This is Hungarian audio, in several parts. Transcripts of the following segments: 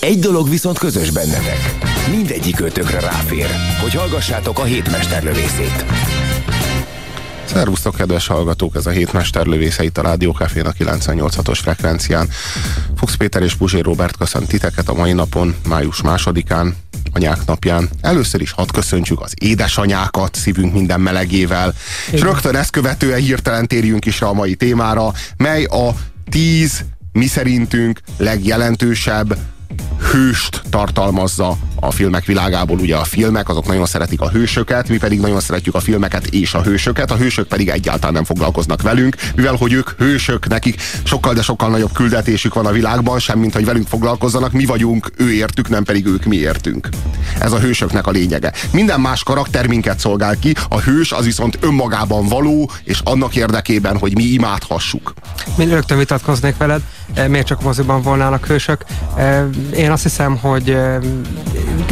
Egy dolog viszont közös bennetek. Mindegyik ötökre ráfér, hogy hallgassátok a hétmesterlövészét. Szervusztok, kedves hallgatók! Ez a hétmester lövésze itt a Rádió Cafén a 98-os frekvencián. Fuchs Péter és Puzsér Robert köszönt titeket a mai napon, május másodikán, anyák napján. Először is hadd köszöntsük az édesanyákat szívünk minden melegével, Igen. és rögtön ezt követően hirtelen térjünk is a mai témára, mely a tíz mi szerintünk legjelentősebb hőst tartalmazza a filmek világából. Ugye a filmek, azok nagyon szeretik a hősöket, mi pedig nagyon szeretjük a filmeket és a hősöket, a hősök pedig egyáltalán nem foglalkoznak velünk, mivel hogy ők hősök, nekik sokkal, de sokkal nagyobb küldetésük van a világban, sem mint hogy velünk foglalkozzanak, mi vagyunk ő értük, nem pedig ők mi értünk. Ez a hősöknek a lényege. Minden más karakter minket szolgál ki, a hős az viszont önmagában való, és annak érdekében, hogy mi imádhassuk. Én rögtön vitatkoznék veled, eh, miért csak moziban volnának hősök. Eh, én azt hiszem, hogy eh,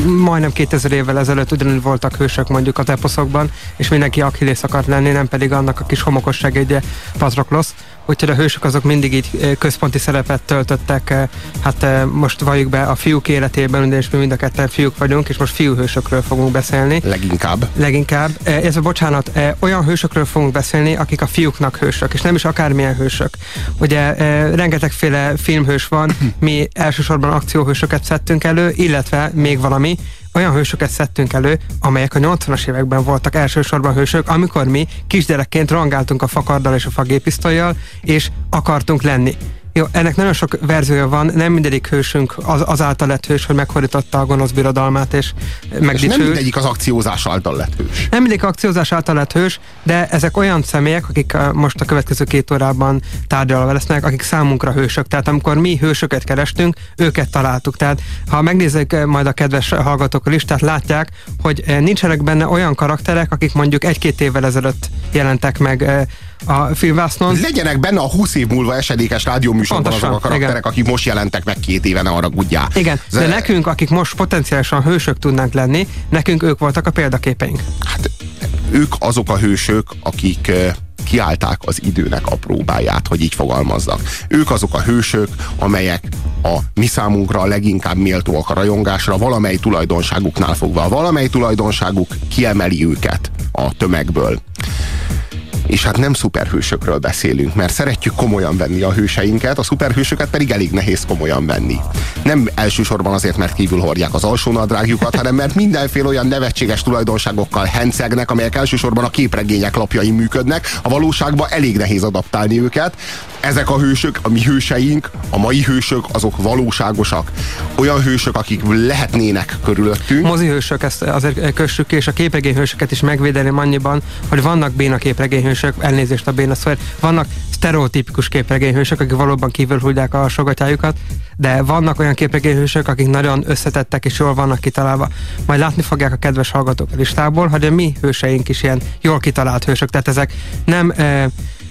majdnem 2000 évvel ezelőtt ugyanúgy voltak hősök mondjuk a teposzokban, és mindenki Achilles akart lenni, nem pedig annak a kis homokos segédje Patroklosz úgyhogy a hősök azok mindig így központi szerepet töltöttek, hát most valljuk be a fiúk életében, és mi mind a ketten fiúk vagyunk, és most fiúhősökről fogunk beszélni. Leginkább. Leginkább. Ez a bocsánat, olyan hősökről fogunk beszélni, akik a fiúknak hősök, és nem is akármilyen hősök. Ugye rengetegféle filmhős van, mi elsősorban akcióhősöket szedtünk elő, illetve még valami, olyan hősöket szedtünk elő, amelyek a 80-as években voltak elsősorban hősök, amikor mi kisgyerekként rangáltunk a fakarddal és a fagépisztolyjal, és akartunk lenni. Jó, ennek nagyon sok verziója van, nem mindegyik hősünk az, azáltal lett hős, hogy meghordította a gonosz birodalmát, és megdicsőült. És nem mindegyik az akciózás által lett hős. Nem mindegyik akciózás által lett hős, de ezek olyan személyek, akik a, most a következő két órában tárgyalva lesznek, akik számunkra hősök. Tehát amikor mi hősöket kerestünk, őket találtuk. Tehát ha megnézzük majd a kedves hallgatók a listát, látják, hogy nincsenek benne olyan karakterek, akik mondjuk egy-két évvel ezelőtt jelentek meg a filmvásznon. Legyenek benne a 20 év múlva esedékes rádióműsorban azok a karakterek, igen. akik most jelentek meg két éve, ne arra gudjál. Igen, de nekünk, akik most potenciálisan hősök tudnánk lenni, nekünk ők voltak a példaképeink. Hát ők azok a hősök, akik kiállták az időnek a próbáját, hogy így fogalmazzak. Ők azok a hősök, amelyek a mi számunkra a leginkább méltóak a rajongásra, valamely tulajdonságuknál fogva. Valamely tulajdonságuk kiemeli őket a tömegből és hát nem szuperhősökről beszélünk, mert szeretjük komolyan venni a hőseinket, a szuperhősöket pedig elég nehéz komolyan venni. Nem elsősorban azért, mert kívül hordják az alsónadrágjukat, hanem mert mindenféle olyan nevetséges tulajdonságokkal hencegnek, amelyek elsősorban a képregények lapjain működnek, a valóságban elég nehéz adaptálni őket. Ezek a hősök, a mi hőseink, a mai hősök, azok valóságosak. Olyan hősök, akik lehetnének körülöttünk. Mozi hősök, ezt azért kössük ki, és a képregényhősöket is megvédeni annyiban, hogy vannak béna képregényhősök, elnézést a béna szó, vannak sztereotípikus képregényhősök, akik valóban kívülhúgyják a sogatyájukat, de vannak olyan képregényhősök, akik nagyon összetettek és jól vannak kitalálva. Majd látni fogják a kedves hallgatók listából, hogy a mi hőseink is ilyen jól kitalált hősök, tehát ezek nem e,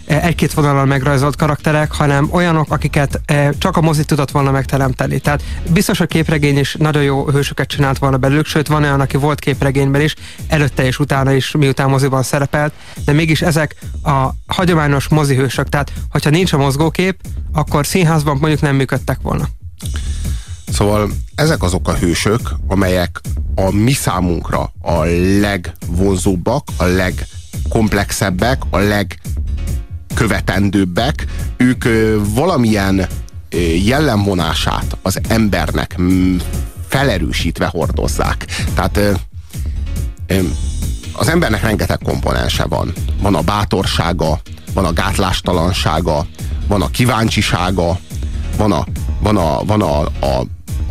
egy-két vonalon megrajzolt karakterek, hanem olyanok, akiket csak a mozi tudott volna megteremteni. Tehát biztos, hogy képregény is nagyon jó hősöket csinált volna belőlük, sőt van olyan, aki volt képregényben is, előtte és utána is, miután moziban szerepelt, de mégis ezek a hagyományos mozihősök, tehát hogyha nincs a mozgókép, akkor színházban mondjuk nem működtek volna. Szóval ezek azok a hősök, amelyek a mi számunkra a legvonzóbbak, a legkomplexebbek, a leg követendőbbek, ők valamilyen jellemvonását az embernek felerősítve hordozzák. Tehát az embernek rengeteg komponense van. Van a bátorsága, van a gátlástalansága, van a kíváncsisága, van a, van a, van a, a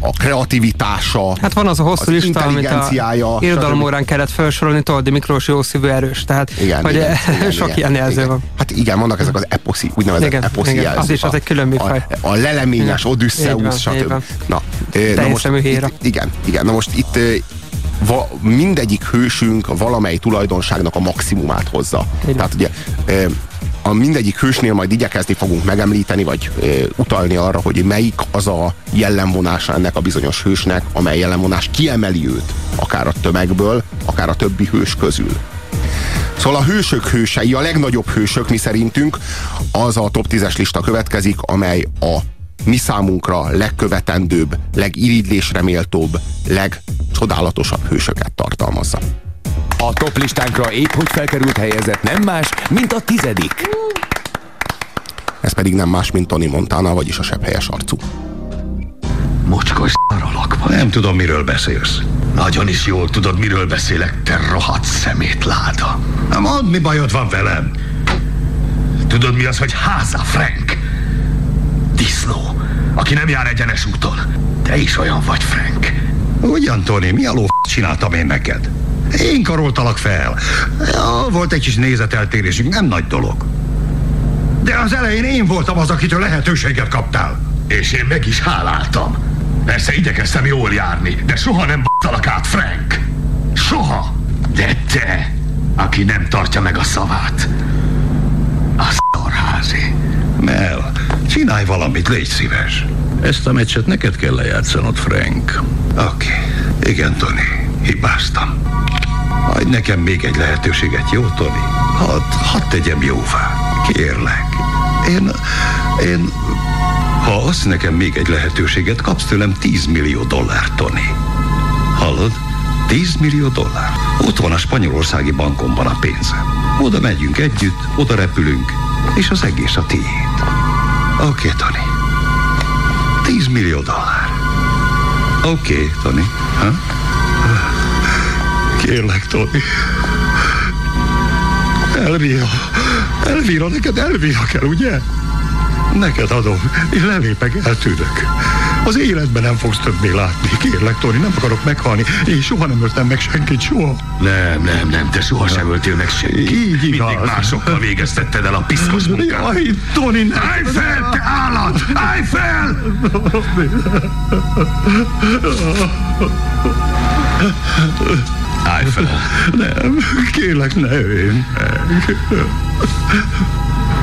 a kreativitása, Hát van az a hosszú az lista, amit a irodalom órán kellett felsorolni, Toldi Miklós jó szívű erős, tehát igen, hogy igen, igen, sok igen, ilyen jelző igen. van. Hát igen, vannak ezek az eposzi, úgynevezett Igen, eposzi igen, jelzők. az is, az egy külön műfaj. A, a leleményes Igen. Így stb. Na, ö, na most, itt, igen, igen, na most itt ö, va, mindegyik hősünk valamely tulajdonságnak a maximumát hozza. van. Tehát ugye ö, a mindegyik hősnél majd igyekezni fogunk megemlíteni, vagy ö, utalni arra, hogy melyik az a jellemvonása ennek a bizonyos hősnek, amely jellemvonás kiemeli őt, akár a tömegből, akár a többi hős közül. Szóval a hősök hősei, a legnagyobb hősök mi szerintünk, az a top 10-es lista következik, amely a mi számunkra legkövetendőbb, legiridlésre méltóbb, legcsodálatosabb hősöket tartalmazza. A top listánkra épp hogy felkerült helyezett nem más, mint a tizedik. Ez pedig nem más, mint Tony Montana, vagyis a sebhelyes arcú. Mocskos szaralak vagy. Nem tudom, miről beszélsz. Nagyon is jól tudod, miről beszélek, te rohadt szemétláda. Na mondd, mi bajod van velem? Tudod, mi az, hogy háza, Frank? Disznó, aki nem jár egyenes úton. Te is olyan vagy, Frank. Ugyan, Tony, mi a ló csináltam én neked? Én karoltalak fel. Ja, volt egy kis nézeteltérésünk, nem nagy dolog. De az elején én voltam az, akitől lehetőséget kaptál. És én meg is háláltam. Persze igyekeztem jól járni, de soha nem b**talak át, Frank. Soha. De te, aki nem tartja meg a szavát, a szarházi. Mel, csinálj valamit, légy szíves. Ezt a meccset neked kell lejátszanod, Frank. Oké. Okay. Igen, Tony, hibáztam. Adj nekem még egy lehetőséget, jó, Tony? Hadd, hadd tegyem jóvá. Kérlek. Én, én, ha adsz nekem még egy lehetőséget, kapsz tőlem 10 millió dollár, Tony. Hallod? 10 millió dollár. Ott van a spanyolországi bankomban a pénzem. Oda megyünk együtt, oda repülünk, és az egész a tiéd. Oké, okay, Tony. 10 millió dollár. Oké, okay, Tony. Ha? Kérlek, Tony. Elvira. Elvira, neked Elvira kell, ugye? Neked adom, és lelépek, eltűnök. Az életben nem fogsz többé látni. Kérlek, Tori, nem akarok meghalni. Én soha nem öltem meg senkit, soha. Nem, nem, nem, te soha sem öltél meg senkit. Így igaz. Mindig másokkal végeztetted el a piszkos munkát. Jaj, Toni, nem. Állj fel, te állat! Állj fel! Állj fel. Nem, kérlek, ne ölj meg.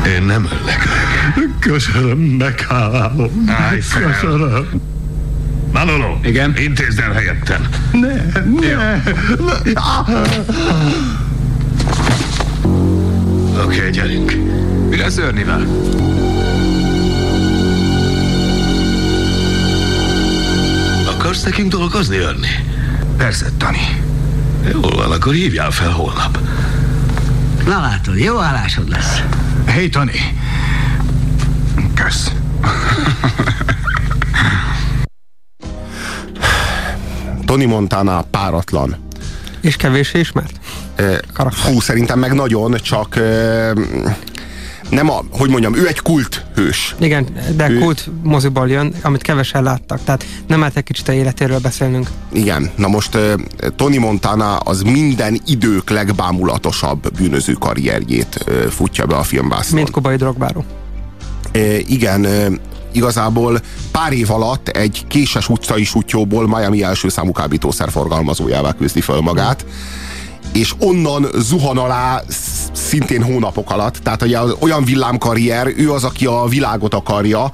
Én nem öllek meg. Köszönöm, meghálálom. Állj fel. Köszönöm. Manolo, Igen? intézd el helyettem. Ne, ne. ne. Oké, okay, gyerünk. Mi lesz Örnivel? Akarsz nekünk dolgozni, Örni? Persze, Tani. Jól van, akkor hívjál fel holnap. Na látod, jó állásod lesz. Hey, Tani. Kösz. Tony Montana páratlan. És kevéssé ismert? Eh, Karakter. Fú, szerintem meg nagyon, csak eh, nem a, hogy mondjam, ő egy kult hős. Igen, de Ő- kult moziból jön, amit kevesen láttak. Tehát nem lehet egy kicsit a életéről beszélnünk. Igen, na most Tony Montana az minden idők legbámulatosabb bűnöző karrierjét futja be a filmvásznon. Mint kubai drogbáró. E, igen, igazából pár év alatt egy késes utcai sutyóból Miami első számú kábítószer forgalmazójává küzdi föl magát, és onnan zuhan alá sz- szintén hónapok alatt, tehát ugye olyan villámkarrier, ő az, aki a világot akarja,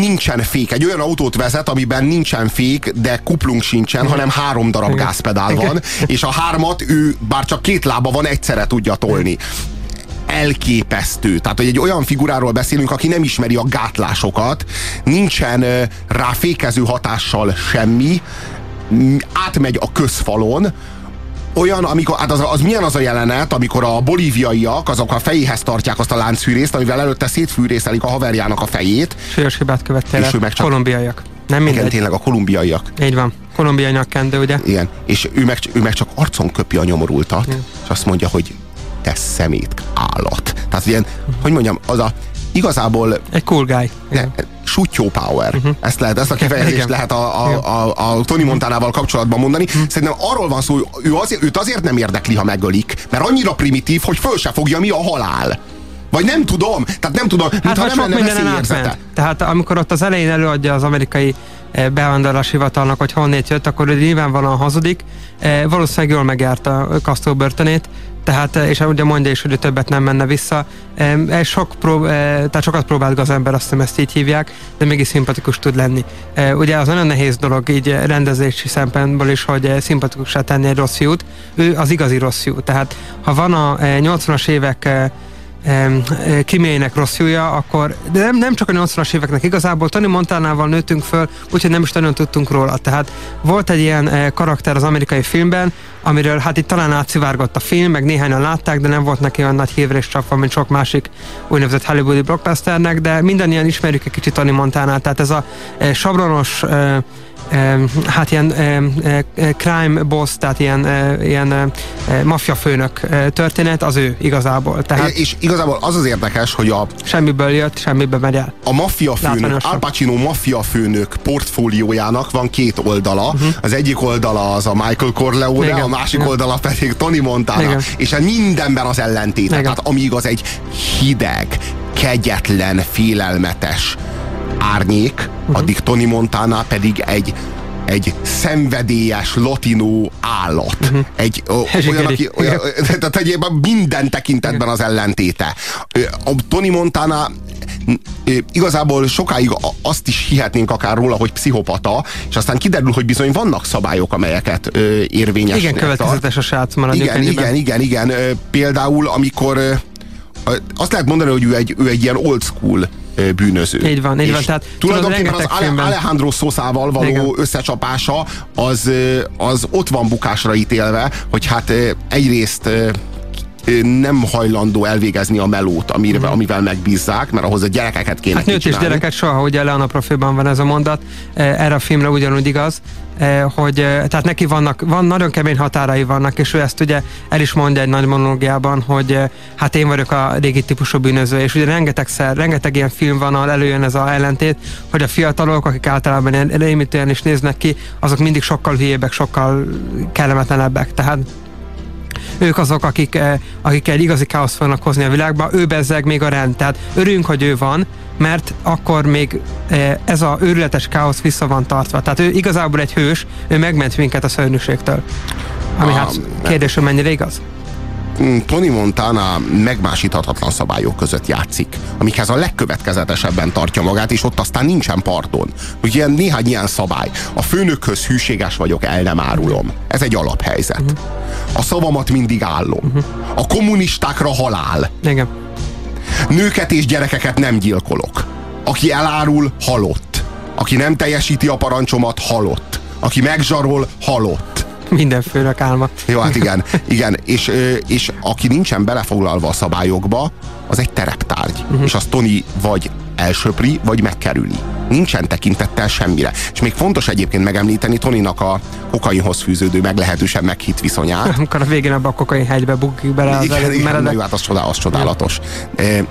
nincsen fék. Egy olyan autót vezet, amiben nincsen fék, de kuplung sincsen, hanem három darab gázpedál van, és a hármat ő, bár csak két lába van, egyszerre tudja tolni. Elképesztő. Tehát, hogy egy olyan figuráról beszélünk, aki nem ismeri a gátlásokat, nincsen ö, rá fékező hatással semmi, átmegy a közfalon, olyan, amikor, hát az, az milyen az a jelenet, amikor a bolíviaiak azok a fejéhez tartják azt a láncfűrészt, amivel előtte szétfűrészelik a haverjának a fejét. Súlyos hibát követtél És el. meg csak- Kolumbiaiak. Nem Igen, mindegy. tényleg a kolumbiaiak. Így van. Kolumbiai nyakkendő, ugye? Igen. És ő meg, ő meg csak arcon köpi a nyomorultat, Igen. és azt mondja, hogy te szemét állat. Tehát ilyen, hogy mondjam, az a igazából Egy cool guy. Ne, Igen. Sutyó power. Uh-huh. Ezt lehet, ezt a kifejezést Igen. lehet a, a, a, a Tony Montanával kapcsolatban mondani. Szerintem arról van szó, hogy ő azért, őt azért nem érdekli, ha megölik, mert annyira primitív, hogy föl se fogja mi a halál. Vagy nem tudom, tehát nem tudom, Hát mintha nem lenne veszélyérzete. Tehát amikor ott az elején előadja az amerikai bevándorlás hivatalnak, hogy honnét jött, akkor ő nyilvánvalóan hazudik. Eh, Valószínűleg jól megjárta Castro börtönét, tehát, eh, és ugye mondja is, hogy ő többet nem menne vissza. Eh, eh, Sok prób- eh, tehát sokat próbált az ember, azt hiszem ezt így hívják, de mégis szimpatikus tud lenni. Eh, Ugye az nagyon nehéz dolog így eh, rendezési szempontból is, hogy eh, szimpatikussá tenni egy rossz fiút. Ő az igazi rossz fiú. Tehát ha van a eh, 80-as évek eh, em, eh, kriméjének rossz fiúja, akkor de nem, nem csak a 80-as éveknek igazából, Tony Montanával nőttünk föl, úgyhogy nem is nagyon tudtunk róla. Tehát volt egy ilyen karakter az amerikai filmben, amiről hát itt talán átszivárgott a film, meg néhányan látták, de nem volt neki olyan nagy hívre csapva, mint sok másik úgynevezett hollywoodi blockbusternek, de mindannyian ismerjük egy kicsit Tony Montanát, tehát ez a sabronos hát ilyen eh, eh, crime boss, tehát ilyen, eh, ilyen maffia főnök történet, az ő igazából. Tehát És igazából az az érdekes, hogy a, semmiből jött, semmibe megy el. a maffia főnök. Al Pacino maffia főnök portfóliójának van két oldala. Uh-huh. Az egyik oldala az a Michael Corleone. Igen. a másik Igen. oldala pedig Tony Montana. Igen. És ez mindenben az ellentéte. Igen. Tehát amíg az egy hideg, kegyetlen, félelmetes árnyék, uh-huh. addig Tony Montana pedig egy egy szenvedélyes latinó állat. Uh-huh. Egy ö, olyan, aki, olyan, tehát egyébként minden tekintetben az ellentéte. A Tony Montana igazából sokáig a- azt is hihetnénk akár róla, hogy pszichopata, és aztán kiderül, hogy bizony vannak szabályok, amelyeket érvényesnek Igen, tart. következetes a srác maradjunk Igen, igen, igen, igen. Például, amikor azt lehet mondani, hogy ő egy, ő egy ilyen old school bűnöző. Így van, így van, tehát tulajdonképpen az Ale- Alejandro Szószával való Igen. összecsapása az, az ott van bukásra ítélve, hogy hát egyrészt nem hajlandó elvégezni a melót, amivel, amivel megbízzák, mert ahhoz a gyerekeket kéne. Hát nőtt és gyereket soha, ugye Leona profilban van ez a mondat, eh, erre a filmre ugyanúgy igaz, hogy eh, tehát neki vannak, van nagyon kemény határai vannak, és ő ezt ugye el is mondja egy nagy monológiában, hogy eh, hát én vagyok a régi típusú bűnöző, és ugye rengetegszer, rengeteg ilyen film van, ahol előjön ez a ellentét, hogy a fiatalok, akik általában ilyen rémítően is néznek ki, azok mindig sokkal hülyébbek, sokkal kellemetlenebbek, tehát ők azok, akik, eh, akik egy igazi káoszt fognak hozni a világba, ő bezzeg még a rend. Tehát örülünk, hogy ő van, mert akkor még eh, ez a őrületes káosz vissza van tartva. Tehát ő igazából egy hős, ő megment minket a szörnyűségtől. Ami hát kérdés, hogy mennyire igaz? Mm, Tony Montana megmásíthatatlan szabályok között játszik, amikhez a legkövetkezetesebben tartja magát, és ott aztán nincsen pardon. Ugye ilyen, néhány ilyen szabály. A főnökhöz hűséges vagyok, el nem árulom. Ez egy alaphelyzet. A szavamat mindig állom. A kommunistákra halál. Igen. Nőket és gyerekeket nem gyilkolok. Aki elárul, halott. Aki nem teljesíti a parancsomat, halott. Aki megzsarol, halott. Minden főnök álma. Jó, hát igen, igen. És, és aki nincsen belefoglalva a szabályokba, az egy tereptárgy. Uh-huh. És az Tony vagy elsöpri, vagy megkerüli. Nincsen tekintettel semmire. És még fontos egyébként megemlíteni Tonynak a kokainhoz fűződő meglehetősen meghitt viszonyát. Amikor a végén abba a kokain hegybe bukik bele az Igen, igen, meredek. jó, hát az, csodál, az csodálatos. E,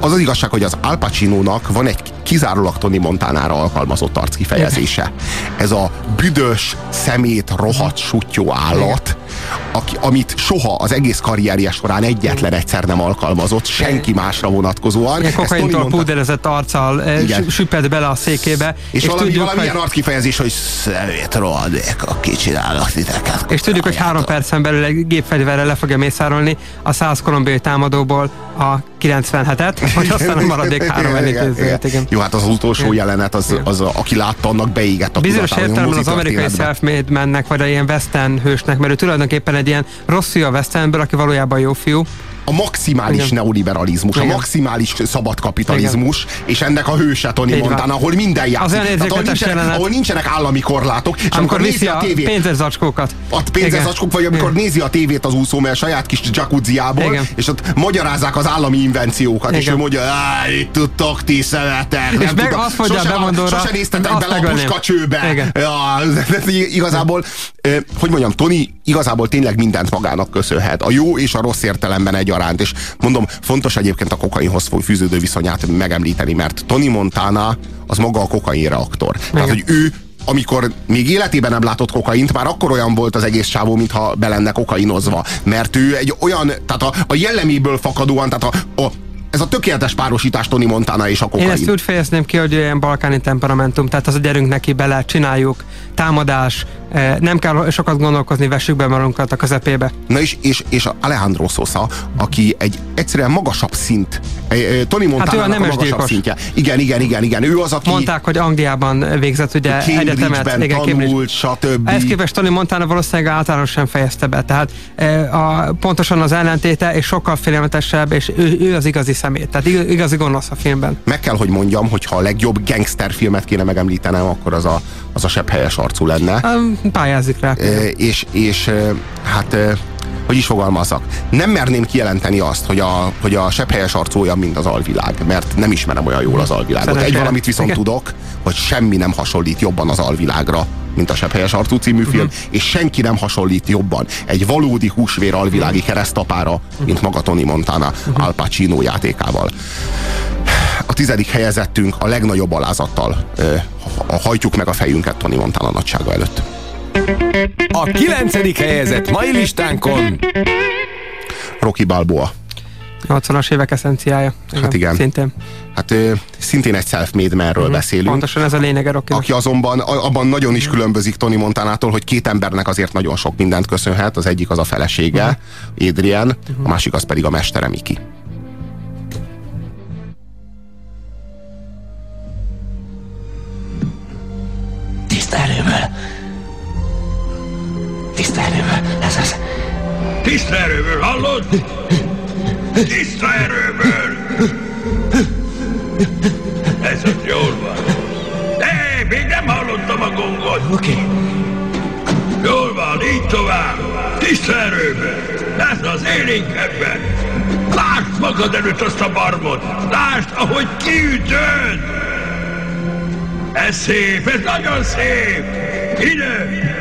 Az az igazság, hogy az Al Pacino-nak van egy kizárólag Tony Montanára alkalmazott arckifejezése. Ez a büdös, szemét, rohadt, sutyó állat, aki, amit soha az egész karrierje során egyetlen egyszer nem alkalmazott, senki másra vonatkozóan. Ilyen kokaintól púderezett arccal eh, Igen. sü- süpped bele a székébe. és, valami, tudjuk, valami hogy- arckifejezés, hogy szemét rohadék, a kicsinálnak titeket. És tudjuk, hogy három percen belül egy gépfegyverrel le fogja mészárolni a 100 kolumbiai támadóból a 97-et, hogy aztán a maradék három Igen, igen. Igen. Jó, hát az utolsó jelenet, az, az, a, aki látta, annak beégett a Bizonyos értelemben az amerikai self-made mennek, vagy a ilyen western hősnek, mert ő tulajdonképpen egy ilyen rossz fiú a westernből, aki valójában jó fiú. A maximális Igen. neoliberalizmus, Igen. a maximális szabadkapitalizmus, és ennek a hőse Tony. Montana, ahol minden játszik. Az Tehát, ahol, érzéketes nincsenek, jelenet. ahol nincsenek állami korlátok, és Amikor nézi viszi a a tévét, pénzerzacskókat. a pénzezacskók, vagy amikor Igen. nézi a tévét az úszó, mert saját kis jacuzziából, Igen. és ott magyarázzák az állami invenciókat, és Igen. ő mondja, "Á, itt tudtok ti szemetek. És nem meg tudom, azt mondja a sose- bemondóra, Sose néztetek bele a megölném." puskacsőbe. Igen. Ja, igazából, hogy mondjam, Tony igazából tényleg mindent magának köszönhet. A jó és a rossz értelemben egyaránt. És mondom, fontos egyébként a kokainhoz fűződő viszonyát megemlíteni, mert Tony Montana az maga a kokain reaktor. Tehát, hogy ő amikor még életében nem látott kokaint, már akkor olyan volt az egész csávó, mintha be lenne kokainozva. Mert ő egy olyan, tehát a, a jelleméből fakadóan, tehát a, a ez a tökéletes párosítás Tony Montana és a kokain. Én ezt úgy fejezném ki, hogy ilyen balkáni temperamentum, tehát az a gyerünk neki bele, csináljuk, támadás, nem kell sokat gondolkozni, vessük be magunkat a közepébe. Na és, és, és Alejandro Sosa, aki egy egyszerűen magasabb szint, Tony Montana hát a, magasabb gyilkos. szintje. Igen, igen, igen, igen, ő az, aki... Mondták, hogy Angliában végzett ugye egyetemet. Igen, tanult, stb. Ehhez képest Tony Montana valószínűleg általános sem fejezte be, tehát a, pontosan az ellentéte, és sokkal félelmetesebb, és ő, ő az igazi szemét. Tehát igazi gonosz a filmben. Meg kell, hogy mondjam, hogy ha a legjobb gangster filmet kéne megemlítenem, akkor az a, az a sebb helyes arcú lenne. Pályázik rá. E, és, és hát hogy is fogalmazzak, nem merném kijelenteni azt, hogy a, hogy a sebb helyes arcú olyan, mint az alvilág, mert nem ismerem olyan jól az alvilágot. Szerencsére. Egy valamit viszont Igen. tudok, hogy semmi nem hasonlít jobban az alvilágra, mint a Sepphelyes Arcú című uh-huh. film, és senki nem hasonlít jobban egy valódi húsvér alvilági keresztapára, uh-huh. mint maga Tony Montana uh-huh. Al Pacino játékával. A tizedik helyezettünk a legnagyobb alázattal ö, hajtjuk meg a fejünket Tony Montana nagysága előtt. A kilencedik helyezett mai listánkon Rocky Balboa. 80-as évek eszenciája. Igen, hát igen. Szintén. Hát ö, szintén egy self-made manről uh-huh. beszélünk. Pontosan ez a lényeg a Aki azonban abban nagyon is különbözik Tony Montanától, hogy két embernek azért nagyon sok mindent köszönhet. Az egyik az a felesége, uh-huh. Adrian, uh-huh. a másik az pedig a mestere Miki. Tiszta erőből, hallod? Tiszta erőből! Ez az jól van. Hé, még nem hallottam a gongot. Oké. Okay. Jól van, így tovább. Tiszta erőből. Ez az élénkebben. Lásd magad előtt azt a barmot. Lásd, ahogy kiütöd. Ez szép, ez nagyon szép. Ide!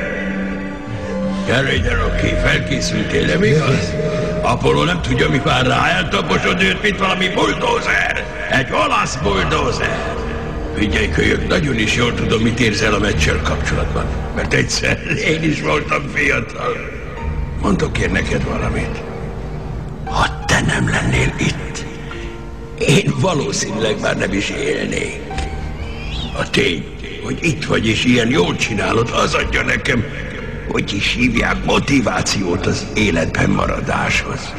Gyere, gyere, oké, felkészültél, nem igaz? Apollo nem tudja, mi vár rá, eltaposod őt, mint valami buldózer. Egy olasz buldózer. Figyelj, kölyök, nagyon is jól tudom, mit érzel a meccsel kapcsolatban. Mert egyszer én is voltam fiatal. Mondok én neked valamit. Ha te nem lennél itt, én valószínűleg már nem is élnék. A tény, hogy itt vagy és ilyen jól csinálod, az adja nekem hogy is hívják motivációt az életben maradáshoz.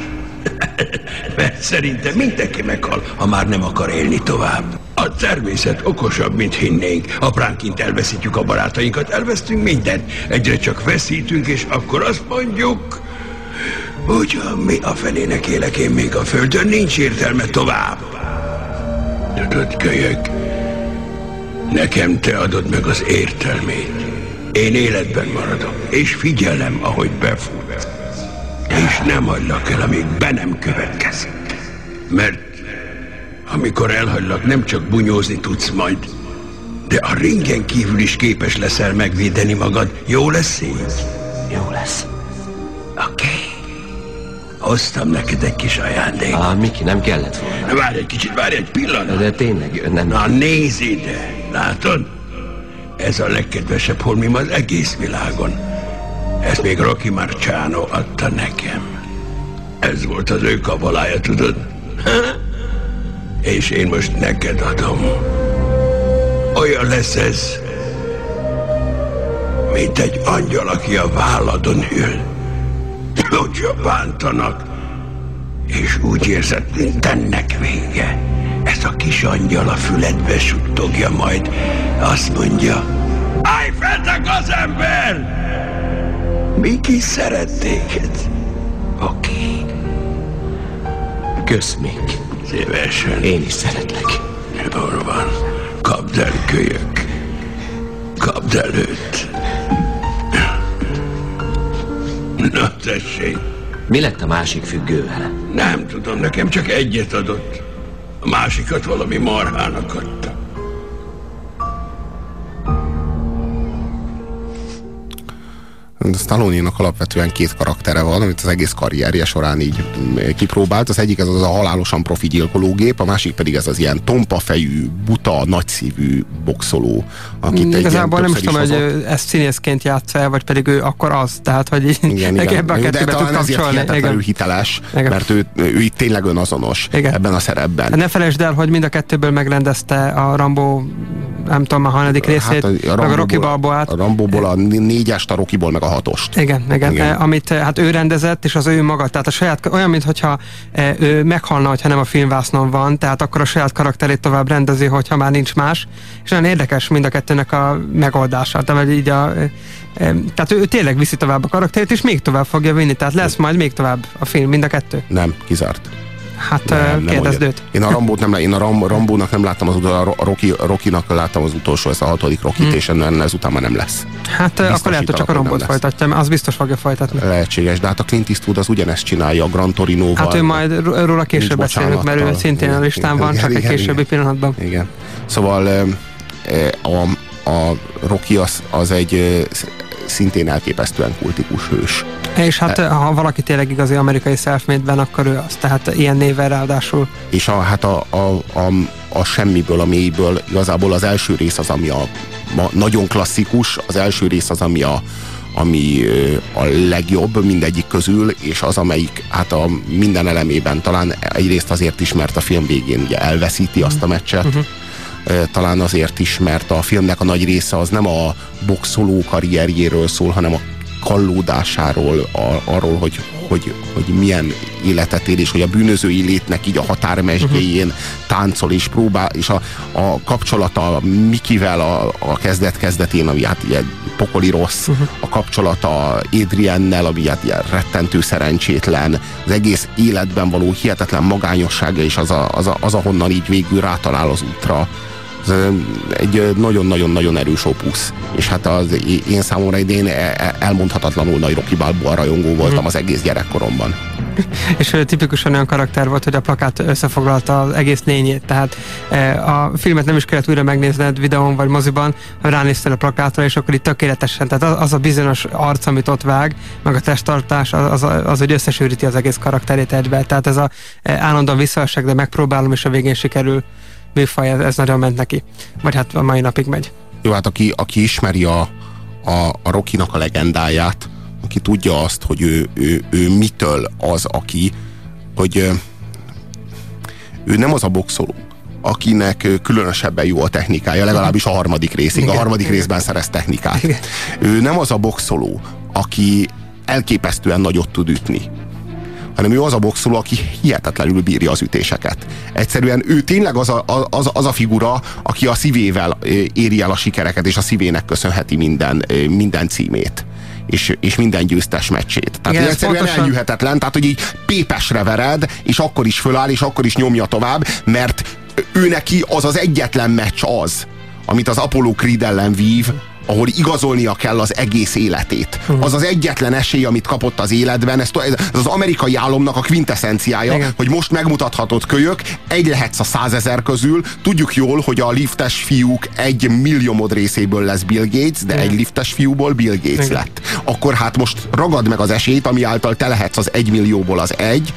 Mert szerintem mindenki meghal, ha már nem akar élni tovább. A természet okosabb, mint hinnénk. Apránként elveszítjük a barátainkat, elvesztünk mindent. Egyre csak veszítünk, és akkor azt mondjuk... Ugyan mi a fenének élek én még a földön, nincs értelme tovább. Tudod, kölyök, nekem te adod meg az értelmét. Én életben maradok, és figyelem, ahogy befut. És nem hagylak el, amíg be nem következik. Mert amikor elhagylak, nem csak bunyózni tudsz majd, de a ringen kívül is képes leszel megvédeni magad. Jó lesz így? Jó lesz. Oké. Okay. Hoztam neked egy kis ajándékot. Ah, Miki, nem kellett volna. Na, várj egy kicsit, várj egy pillanat. De tényleg jön, nem. Na, nézd ide. Látod? Ez a legkedvesebb holmim az egész világon. Ezt még Rocky Marciano adta nekem. Ez volt az ő kabalája, tudod? És én most neked adom. Olyan lesz ez, mint egy angyal, aki a válladon ül. Hogyha bántanak, és úgy érzed, mindennek vége. Ez a kis angyal a füledbe suttogja majd. Azt mondja, állj fel, az ember! Miki szeret téged. Oké. Kösz, Mik. Szívesen. Én is szeretlek. Jól van. Kapd el, kölyök. Kapd el őt. Na, tessék. Mi lett a másik függővel? Nem tudom, nekem csak egyet adott. A másikat valami marhának adta. Stallone-nak alapvetően két karaktere van, amit az egész karrierje során így mm, kipróbált. Az egyik ez az a halálosan profi gyilkológép, a másik pedig ez az ilyen tompa fejű, buta, nagyszívű boxoló, akit egy Igazából nem is tudom, hogy ezt színészként játsz el, vagy pedig ő akkor az. Tehát, hogy Igen, igen. ebbe a kettőbe tud kapcsolni. Igen. hiteles, Igen. mert ő, ő itt tényleg önazonos Igen. ebben a szerepben. Ne felejtsd el, hogy mind a kettőből megrendezte a Rambo, nem tudom, a hanyadik részét, Hát meg a Rocky Balboát. A Rambóból a négyest, a Rockyból meg a hatost. Igen, igen, Igen. igen. amit eh, hát ő rendezett, és az ő maga, tehát a saját, olyan, mintha ő meghalna, hogyha nem a filmvásznon van, tehát akkor a saját karakterét tovább rendezi, hogyha már nincs más, és nagyon érdekes mind a kettőnek a megoldása, tehát így a, eh, eh, tehát ő, ő tényleg viszi tovább a karakterét, és még tovább fogja vinni, tehát lesz majd még tovább a film, mind a kettő. Nem, kizárt. Hát Nem, nem kérdezd őt. Én a Rambót nem, én a Ram, Rambónak nem láttam az utolsó, a Rocky, Rockynak láttam az utolsó, ez a hatodik Rocky, hmm. és ennek ezután már nem lesz. Hát eh, akkor lehet, hogy csak a lesz. folytatja, mert az biztos fogja folytatni. Lehetséges, de hát a Clint Eastwood az ugyanezt csinálja a Gran Torinoval. Hát ő majd róla később beszélünk, mert ő szintén a listán van, csak egy későbbi pillanatban. Igen. Szóval em, e, a, a Rocky az, az egy szintén elképesztően kultikus hős. És hát ha valaki tényleg igazi amerikai self ben akkor ő az. Tehát ilyen néven ráadásul. És a, hát a, a, a, a semmiből, a mélyből igazából az első rész az, ami a, a nagyon klasszikus, az első rész az, ami a, ami a legjobb mindegyik közül, és az, amelyik hát a minden elemében talán egyrészt azért is, mert a film végén ugye elveszíti azt a meccset, Ö, talán azért is, mert a filmnek a nagy része az nem a boxoló karrierjéről szól, hanem a kallódásáról, a, arról, hogy, hogy, hogy milyen életet él, és hogy a bűnözői létnek így a határmesdjéjén táncol és próbál, és a, a kapcsolata Mikivel a, a kezdet-kezdetén, ami hát ilyen pokoli rossz, a kapcsolata Adriennel, ami hát ilyen rettentő szerencsétlen, az egész életben való hihetetlen magányossága, és az, a, az, a, az ahonnan így végül rátalál az útra. Egy nagyon-nagyon-nagyon erős opusz. És hát az én számomra idén e- e- elmondhatatlanul nagy Rocky Balboa rajongó voltam az egész gyerekkoromban. És ő tipikusan olyan karakter volt, hogy a plakát összefoglalta az egész lényét. Tehát e, a filmet nem is kellett újra megnézned videón vagy moziban, hanem ránéztél a plakátra, és akkor itt tökéletesen, tehát az, a bizonyos arc, amit ott vág, meg a testtartás, az, az, az hogy összesűríti az egész karakterét egybe. Tehát ez a állandóan visszaesek, de megpróbálom, és a végén sikerül műfaj, ez, ez nagyon ment neki. Vagy hát a mai napig megy. Jó, hát aki, aki ismeri a, a, a Rokinak a legendáját, aki tudja azt, hogy ő, ő, ő mitől az, aki, hogy ő nem az a boxoló, akinek különösebben jó a technikája, legalábbis a harmadik részig. A Igen. harmadik részben szerez technikát. Igen. Ő nem az a boxoló, aki elképesztően nagyot tud ütni hanem ő az a boxoló, aki hihetetlenül bírja az ütéseket. Egyszerűen ő tényleg az a, az, az a figura, aki a szívével éri el a sikereket, és a szívének köszönheti minden, minden címét. És, és minden győztes meccsét. Tehát Igen, egyszerűen pontosan- elnyűhetetlen, tehát hogy így pépesre vered, és akkor is föláll, és akkor is nyomja tovább, mert ő neki az az egyetlen meccs az, amit az Apollo Creed ellen vív, ahol igazolnia kell az egész életét. Az az egyetlen esély, amit kapott az életben, ez, ez az amerikai álomnak a quintessenciája, Igen. hogy most megmutathatod kölyök, egy lehetsz a százezer közül, tudjuk jól, hogy a liftes fiúk egy milliómod részéből lesz Bill Gates, de egy liftes fiúból Bill Gates Igen. lett. Akkor hát most ragad meg az esélyt, ami által te lehetsz az egy millióból az egy,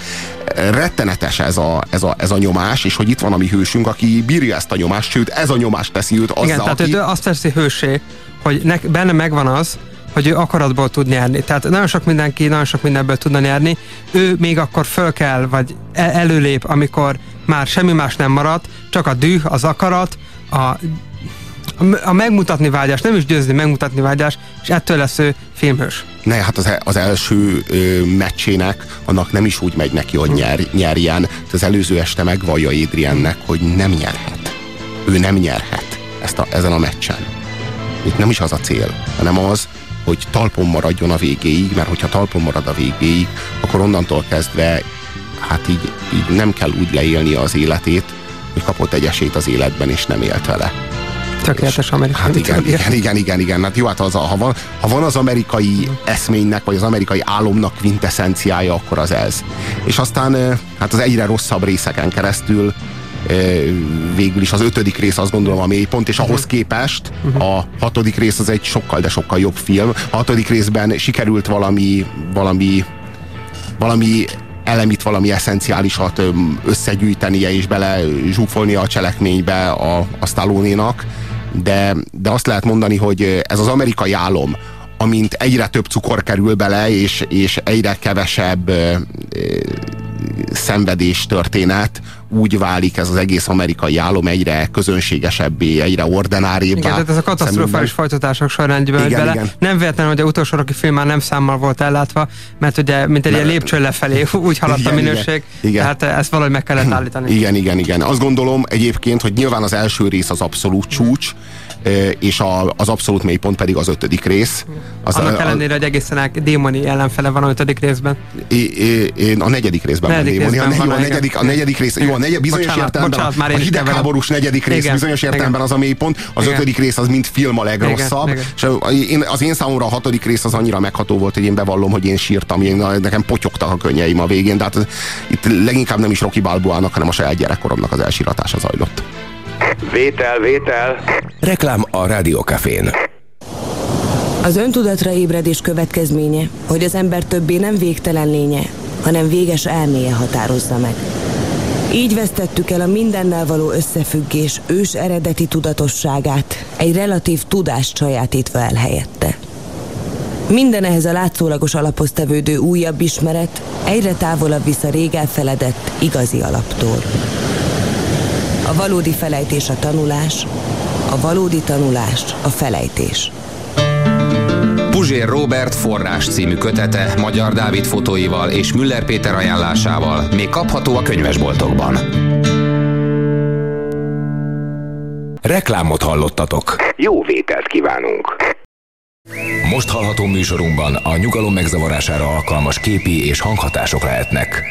rettenetes ez a, ez, a, ez a nyomás, és hogy itt van a mi hősünk, aki bírja ezt a nyomást, sőt ez a nyomást teszi őt azzal, Igen, tehát aki... ő azt teszi hősé, hogy ne, benne megvan az, hogy ő akaratból tud nyerni. Tehát nagyon sok mindenki, nagyon sok mindenből tudna nyerni. Ő még akkor föl kell, vagy el- előlép, amikor már semmi más nem maradt, csak a düh, az akarat, a, a megmutatni vágyás, nem is győzni, megmutatni vágyás, és ettől lesz ő filmhős. Ne, hát az, az első ö, meccsének annak nem is úgy megy neki, hogy nyer, nyerjen. Az előző este megvallja Adriennek, hogy nem nyerhet. Ő nem nyerhet ezt a, ezen a meccsen. Itt nem is az a cél, hanem az, hogy talpon maradjon a végéig, mert hogyha talpon marad a végéig, akkor onnantól kezdve hát így, így nem kell úgy leélni az életét, hogy kapott egy esélyt az életben, és nem élt vele. Tökéletes amerikai. Hát igen, igen, igen, igen, igen. Hát jó, hát az a, ha, van, ha van az amerikai eszménynek, vagy az amerikai álomnak quintessenciája, akkor az ez. És aztán hát az egyre rosszabb részeken keresztül végül is az ötödik rész azt gondolom a mélypont, és ahhoz képest a hatodik rész az egy sokkal, de sokkal jobb film. A hatodik részben sikerült valami, valami, valami elemit, valami eszenciálisat összegyűjtenie és bele zsúfolnia a cselekménybe a, a Stallone-nak, de, de azt lehet mondani, hogy ez az amerikai álom, amint egyre több cukor kerül bele, és, és egyre kevesebb ö, ö, szenvedés történet, úgy válik ez az egész amerikai álom egyre közönségesebbé, egyre ordináribbá. Igen, tehát ez a katasztrofális folytatások során igen, bele. Igen. Nem véletlen, hogy a utolsó Rocky film már nem számmal volt ellátva, mert ugye, mint egy ilyen lépcső lefelé, úgy haladt igen, a minőség. Igen. Tehát ezt valahogy meg kellett állítani. Igen, igen, igen. Azt gondolom egyébként, hogy nyilván az első rész az abszolút csúcs, és a, az abszolút mélypont pedig az ötödik rész. Az Annak a, ellenére, hogy egészen démoni ellenfele van a ötödik részben. É, é, a negyedik részben negyedik van démoni. Részben a, van, a, negyedik, a negyedik rész, jó, a negy, bizonyos bocsánat, értelemben bocsánat, a, a hidegháborús negyedik rész igen, bizonyos értelemben az a mélypont, az igen. ötödik rész az mind film a legrosszabb, igen, és én, az én számomra a hatodik rész az annyira megható volt, hogy én bevallom, hogy én sírtam, én, nekem potyogtak a könnyeim a végén, de hát itt leginkább nem is Rocky Balboának, hanem a saját gyerekkoromnak az elsíratása zajlott. Vétel, vétel. Reklám a Rádiókafén. Az öntudatra ébredés következménye, hogy az ember többé nem végtelen lénye, hanem véges elméje határozza meg. Így vesztettük el a mindennel való összefüggés ős eredeti tudatosságát, egy relatív tudást sajátítva el helyette. Minden ehhez a látszólagos alaphoz tevődő újabb ismeret egyre távolabb visz a rég elfeledett igazi alaptól. A valódi felejtés a tanulás, a valódi tanulás a felejtés. Puzsér Robert forrás című kötete Magyar Dávid fotóival és Müller Péter ajánlásával még kapható a könyvesboltokban. Reklámot hallottatok. Jó vételt kívánunk! Most hallható műsorunkban a nyugalom megzavarására alkalmas képi és hanghatások lehetnek.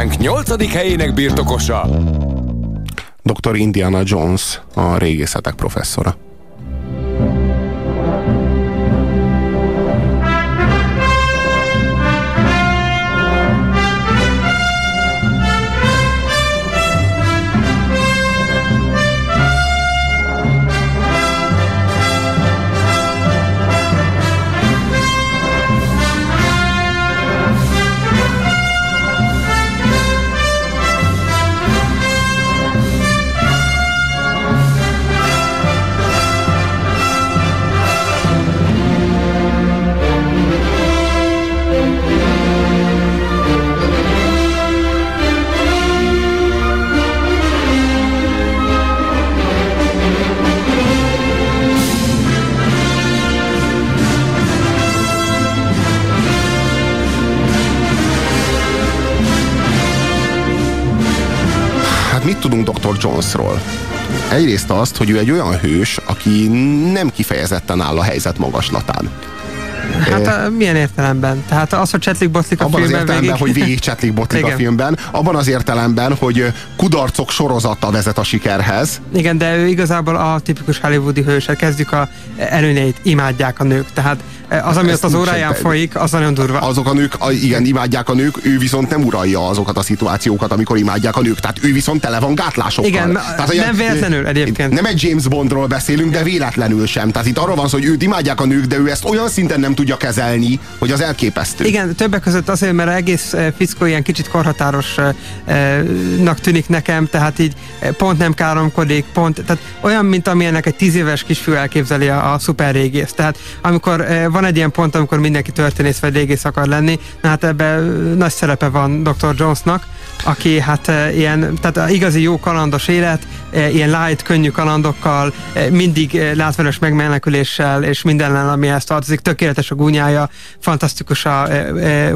Listánk 8. helyének birtokosa. Dr. Indiana Jones, a régészetek professzora. Egyrészt azt, hogy ő egy olyan hős, aki nem kifejezetten áll a helyzet magaslatán. Hát a, milyen értelemben? Tehát az, hogy csetlik botlik a abban filmben az értelemben, végig. hogy végig csetlik botlik a filmben, abban az értelemben, hogy kudarcok sorozata vezet a sikerhez. Igen, de ő igazából a tipikus hollywoodi hős. Hát Kezdjük a előnyeit, imádják a nők. Tehát az, ami Ezt az óráján folyik, az nagyon durva. Azok a nők, a- igen, imádják a nők, ő viszont nem uralja azokat a szituációkat, amikor imádják a nők. Tehát ő viszont tele van gátlásokkal. Igen, Tehát, nem véletlenül egyébként. Nem egy James Bondról beszélünk, de véletlenül sem. Tehát itt arról van szó, hogy őt imádják a nők, de ő ezt olyan szinten nem tudja kezelni, hogy az elképesztő. Igen, többek között azért, mert egész eh, fickó ilyen kicsit korhatárosnak tűnik nekem, tehát így eh, pont nem káromkodik, pont, tehát olyan, mint amilyennek egy tíz éves kisfiú elképzeli a, a szuper régész. Tehát amikor eh, van egy ilyen pont, amikor mindenki történész vagy régész akar lenni, na hát ebben nagy szerepe van Dr. Jonesnak, aki hát ilyen, tehát igazi jó kalandos élet, ilyen light, könnyű kalandokkal, eh, mindig eh, látványos megmeneküléssel, és mindennel, ami ezt tartozik, tökéletes a gúnyája, fantasztikus a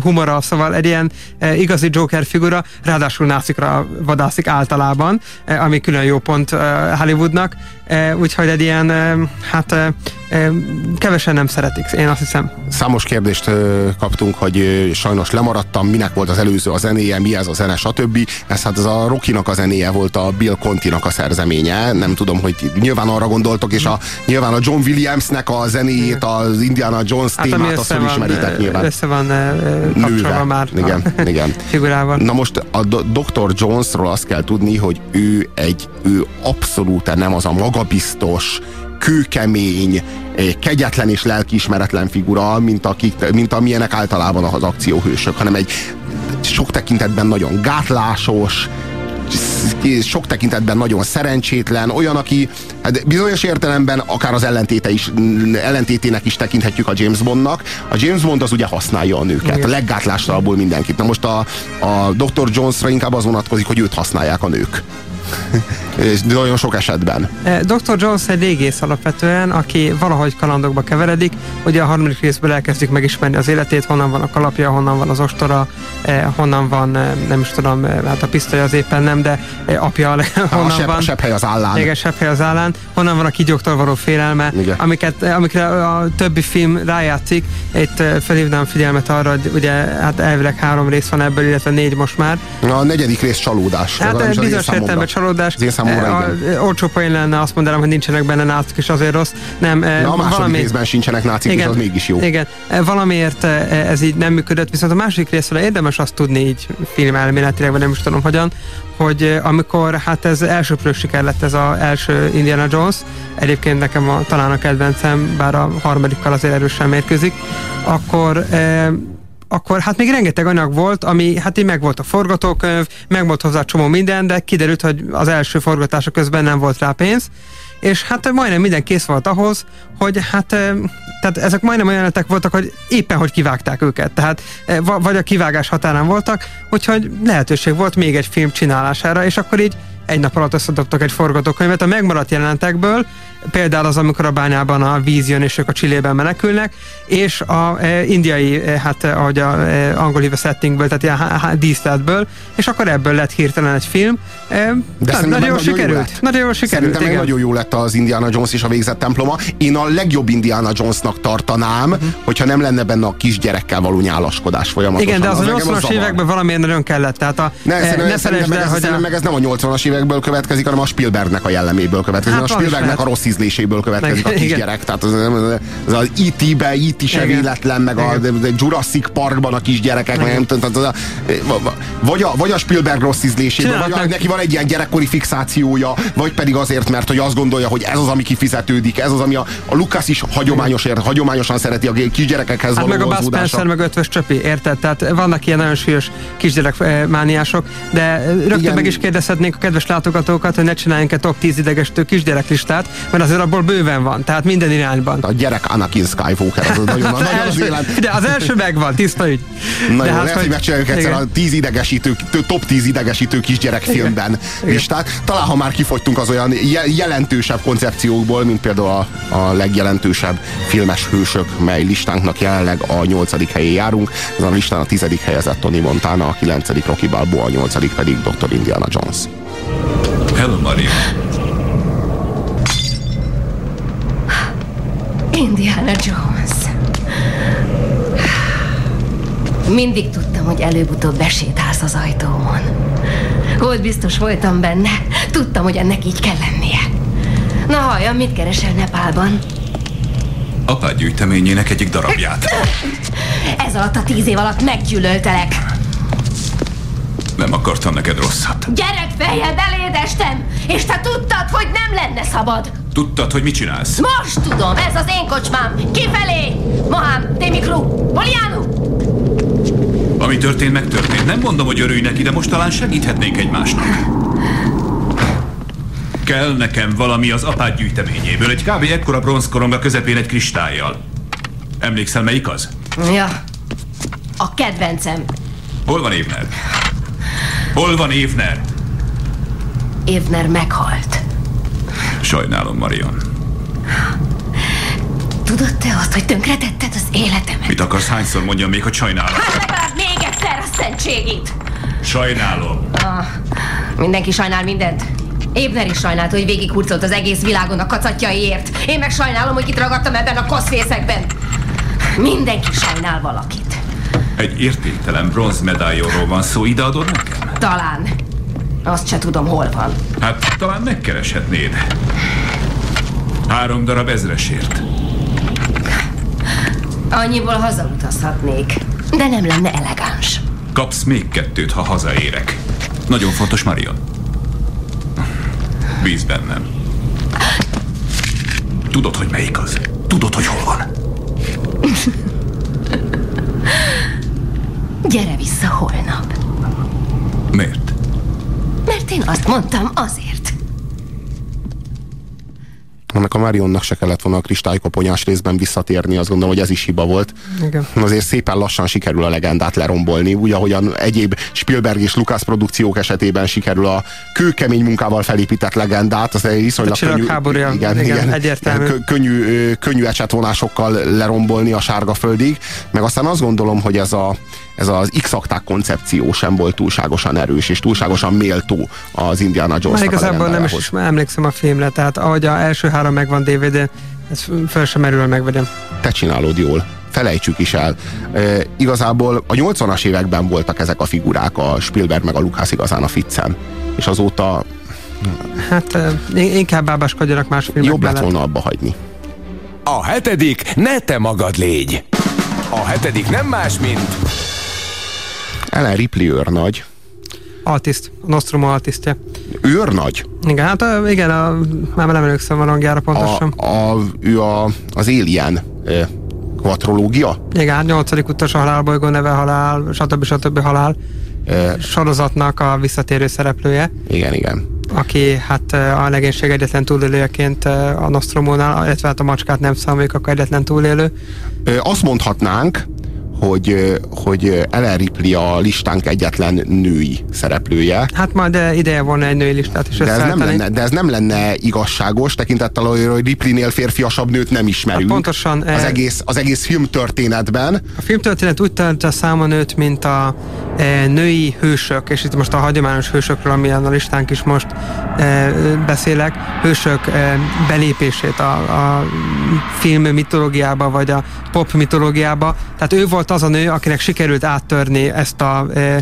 humora, szóval egy ilyen igazi Joker figura, ráadásul nácikra vadászik általában, ami külön jó pont Hollywoodnak, úgyhogy egy ilyen, hát kevesen nem szeretik, én azt hiszem. Számos kérdést kaptunk, hogy sajnos lemaradtam, minek volt az előző a zenéje, mi ez a zene, stb. Ez hát ez a Rockinak a zenéje volt a Bill Continak a szerzeménye. Nem tudom, hogy nyilván arra gondoltok, és a, nyilván a John Williamsnek a zenéjét, az Indiana Jones Hát témát, azt van, felismeritek eh, nyilván. össze van kapcsolva már Igen, igen. figurával. Na most a Dr. Jonesról azt kell tudni, hogy ő egy, ő abszolút nem az a magabiztos, kőkemény, kegyetlen és lelkiismeretlen figura, mint, akik, mint amilyenek általában az akcióhősök, hanem egy sok tekintetben nagyon gátlásos, sok tekintetben nagyon szerencsétlen, olyan, aki hát bizonyos értelemben akár az ellentéte is, ellentétének is tekinthetjük a James Bondnak. A James Bond az ugye használja a nőket, Igen. a leggátlástalabból mindenkit. Na most a, a Dr. Jonesra inkább az vonatkozik, hogy őt használják a nők. És nagyon sok esetben. Eh, Dr. Jones egy régész alapvetően, aki valahogy kalandokba keveredik. Ugye a harmadik részből elkezdjük megismerni az életét, honnan van a kalapja, honnan van az ostora, eh, honnan van, eh, nem is tudom, hát a pisztoly az éppen nem, de eh, apja A honnan sebb, van. a sebb hely az állán. Igen, sebb hely az állán, honnan van a kígyóktól való félelme, Igen. amiket, amikre a többi film rájátszik. Itt eh, felhívnám figyelmet arra, hogy ugye hát elvileg három rész van ebből, illetve négy most már. A negyedik rész csalódás. Hát bizonyos értelemben csalódás. Az én számomra, Eh, igen. a- Olcsó poén lenne azt mondanám, hogy nincsenek benne nácik, és azért rossz. Nem, eh, De a második valami... részben sincsenek nácik, és az mégis jó. Igen, Eh, valamiért eh, ez így nem működött, viszont a második részről érdemes azt tudni így film elméletileg, vagy nem is tudom hogyan, hogy eh, amikor hát ez elsőprő siker lett ez az első Indiana Jones, egyébként nekem a, talán a kedvencem, bár a harmadikkal azért erősen mérkőzik, akkor eh, akkor hát még rengeteg anyag volt, ami hát így meg volt a forgatókönyv, meg volt hozzá csomó minden, de kiderült, hogy az első forgatása közben nem volt rá pénz, és hát majdnem minden kész volt ahhoz, hogy hát eh, tehát ezek majdnem olyan jelenetek voltak, hogy éppen hogy kivágták őket, tehát eh, va- vagy a kivágás határán voltak, úgyhogy lehetőség volt még egy film csinálására, és akkor így egy nap alatt összedobtak egy forgatókönyvet a megmaradt jelenetekből, például az, amikor a bányában a víz jön, és ők a Csillében menekülnek, és a e, indiai, e, hát e, ahogy a e, angol hívja settingből, tehát ilyen há- há- díszletből, és akkor ebből lett hirtelen egy film. E, De szerintem nagyon jól nagyon jó sikerült. lett. Nagyon jól sikerült, Szerintem igen. nagyon jó lett az Indiana Jones és a végzett temploma. Én a legjobb Indiana Jonesnak tartanám, Mhm. hogyha nem lenne benne a kisgyerekkel való nyálaskodás folyamatosan. Igen, de az, a engem 80-as zavar. években valamiért nagyon kellett. Tehát a, Ne, e, ne felejtsd el, ez, hogy a, meg ez nem a 80-as évekből következik, hanem a Spielbergnek a jelleméből következik. Hát a is Spielbergnek a rossz ízléséből következik Meg- a kisgyerek. Tehát az, az, az E.T.-be, E.T. se Igen. véletlen, meg a de Jurassic Parkban a kisgyerekek, meg nem tudom, tehát az a, vagy, a, vagy a Spielberg rossz ízléséből, vagy a, neki van egy ilyen gyerekkori fixációja, vagy pedig azért, mert hogy azt gondolja, hogy ez az, ami kifizetődik, ez az, ami a, a Lucas is hagyományos, hagyományosan szereti a kisgyerekekhez Hát való meg a Buzz. Spencer, meg ötvös csöpi, érted? Tehát vannak ilyen nagyon súlyos kisgyerek eh, mániások, de rögtön Igen. meg is kérdezhetnénk a kedves látogatókat, hogy ne csináljunk egy top 10 idegesítő kisgyereklistát, mert azért abból bőven van, tehát minden irányban. A gyerek Anakin Skywalker, az nagyon, nagyon az első, élet. de az első megvan, tiszta ügy. Na De jó, hát, lehet, hogy megcsináljuk egyszer igen. a 10 idegesítő, top 10 idegesítő kisgyerekfilmben listát. Talán, ha már kifogytunk az olyan je- jelentősebb koncepciókból, mint például a, a legjelentősebb filmes hősök, mely listánknak jelenleg a 8. helyén járunk. Ez a listán a 10. helyezett Tony Montana, a 9. Rocky Balboa, a 8. pedig Dr. Indiana Jones. Hello, Maria. Indiana Jones. Mindig tudtam, hogy előbb-utóbb besétálsz az ajtómon. Volt biztos voltam benne. Tudtam, hogy ennek így kell lennie. Na halljam, mit keresel Nepálban? Apád gyűjteményének egyik darabját. Ez alatt a tíz év alatt meggyűlöltelek. Nem akartam neked rosszat. Gyerekfejjel beléd estem, és te tudtad, hogy nem lenne szabad. Tudtad, hogy mit csinálsz? Most tudom, ez az én kocsmám. Kifelé! Mohám, Témikru, Poliánu! Ami történt, megtörtént. Nem mondom, hogy örülj neki, de most talán segíthetnénk egymásnak. Kell nekem valami az apád gyűjteményéből. Egy kb. ekkora bronzkoromba közepén egy kristályjal. Emlékszel, melyik az? Ja, a kedvencem. Hol van Évner? Hol van Évner? Évner meghalt. Sajnálom, Marion. Tudod te azt, hogy tönkretetted az életemet? Mit akarsz hányszor mondjam még, hogy sajnálom? Hát legalább még egyszer a szentségét! Sajnálom. Ah, mindenki sajnál mindent. Ébner is sajnált, hogy végighurcolt az egész világon a kacatjaiért. Én meg sajnálom, hogy itt ragadtam ebben a koszfészekben. Mindenki sajnál valakit. Egy értéktelen bronzmedálljóról van szó, ideadod nekem? Talán. Azt se tudom, hol van. Hát talán megkereshetnéd. Három darab ezresért. Annyiból hazautazhatnék, de nem lenne elegáns. Kapsz még kettőt, ha hazaérek. Nagyon fontos, Marion. Bíz bennem. Tudod, hogy melyik az? Tudod, hogy hol van? Gyere vissza holnap. Miért? Mert én azt mondtam azért. Annak a Marionnak se kellett volna a kristálykoponyás részben visszatérni, azt gondolom, hogy ez is hiba volt. Igen. Azért szépen lassan sikerül a legendát lerombolni, úgy ahogyan egyéb Spielberg és Lucas produkciók esetében sikerül a kőkemény munkával felépített legendát, az egy viszonylag A könnyű, háborúja, igen, igen, igen, egyértelmű. kö- könnyű, könnyű ecsetvonásokkal lerombolni a sárga földig, meg aztán azt gondolom, hogy ez, a, ez az x-akták koncepció sem volt túlságosan erős, és túlságosan méltó az Indiana jones Már igazából nem is emlékszem a filmre, tehát ahogy a első három megvan DVD, ez föl sem merül, megvegyem. te csinálod jól. Felejtsük is el. E, igazából a 80-as években voltak ezek a figurák, a Spielberg meg a Lucas igazán a ficcen. És azóta Hát eh, inkább bábáskodjanak más filmek jobb lett volna abba hagyni. A hetedik ne te magad légy. A hetedik nem más, mint Ellen Ripley őrnagy. Altiszt, a Nostromo altisztja. Őrnagy? Igen, hát igen, a, már nem emlékszem a rangjára pontosan. A, a, ő a, az Alien e, kvatrológia? Igen, hát nyolcadik utas a halálbolygó neve halál, stb. stb. halál E, sorozatnak a visszatérő szereplője, igen, igen. aki hát a legénység egyetlen túlélőjeként a Nostromónál, illetve hát a macskát nem számoljuk, akkor egyetlen túlélő. Azt mondhatnánk, hogy, hogy Ellen Ripley a listánk egyetlen női szereplője. Hát majd ö, ideje volna egy női listát is De ez, nem lenne, de ez nem lenne igazságos, tekintettel arra, hogy Ripleynél férfiasabb nőt nem ismerünk. Hát pontosan, Az eh, egész, az egész filmtörténetben. A filmtörténet úgy tartja számon őt, mint a e, női hősök, és itt most a hagyományos hősökről, amilyen a listánk is most e, beszélek, hősök e, belépését a, a film mitológiába, vagy a pop mitológiába. Tehát ő volt az a nő, akinek sikerült áttörni ezt a e, e,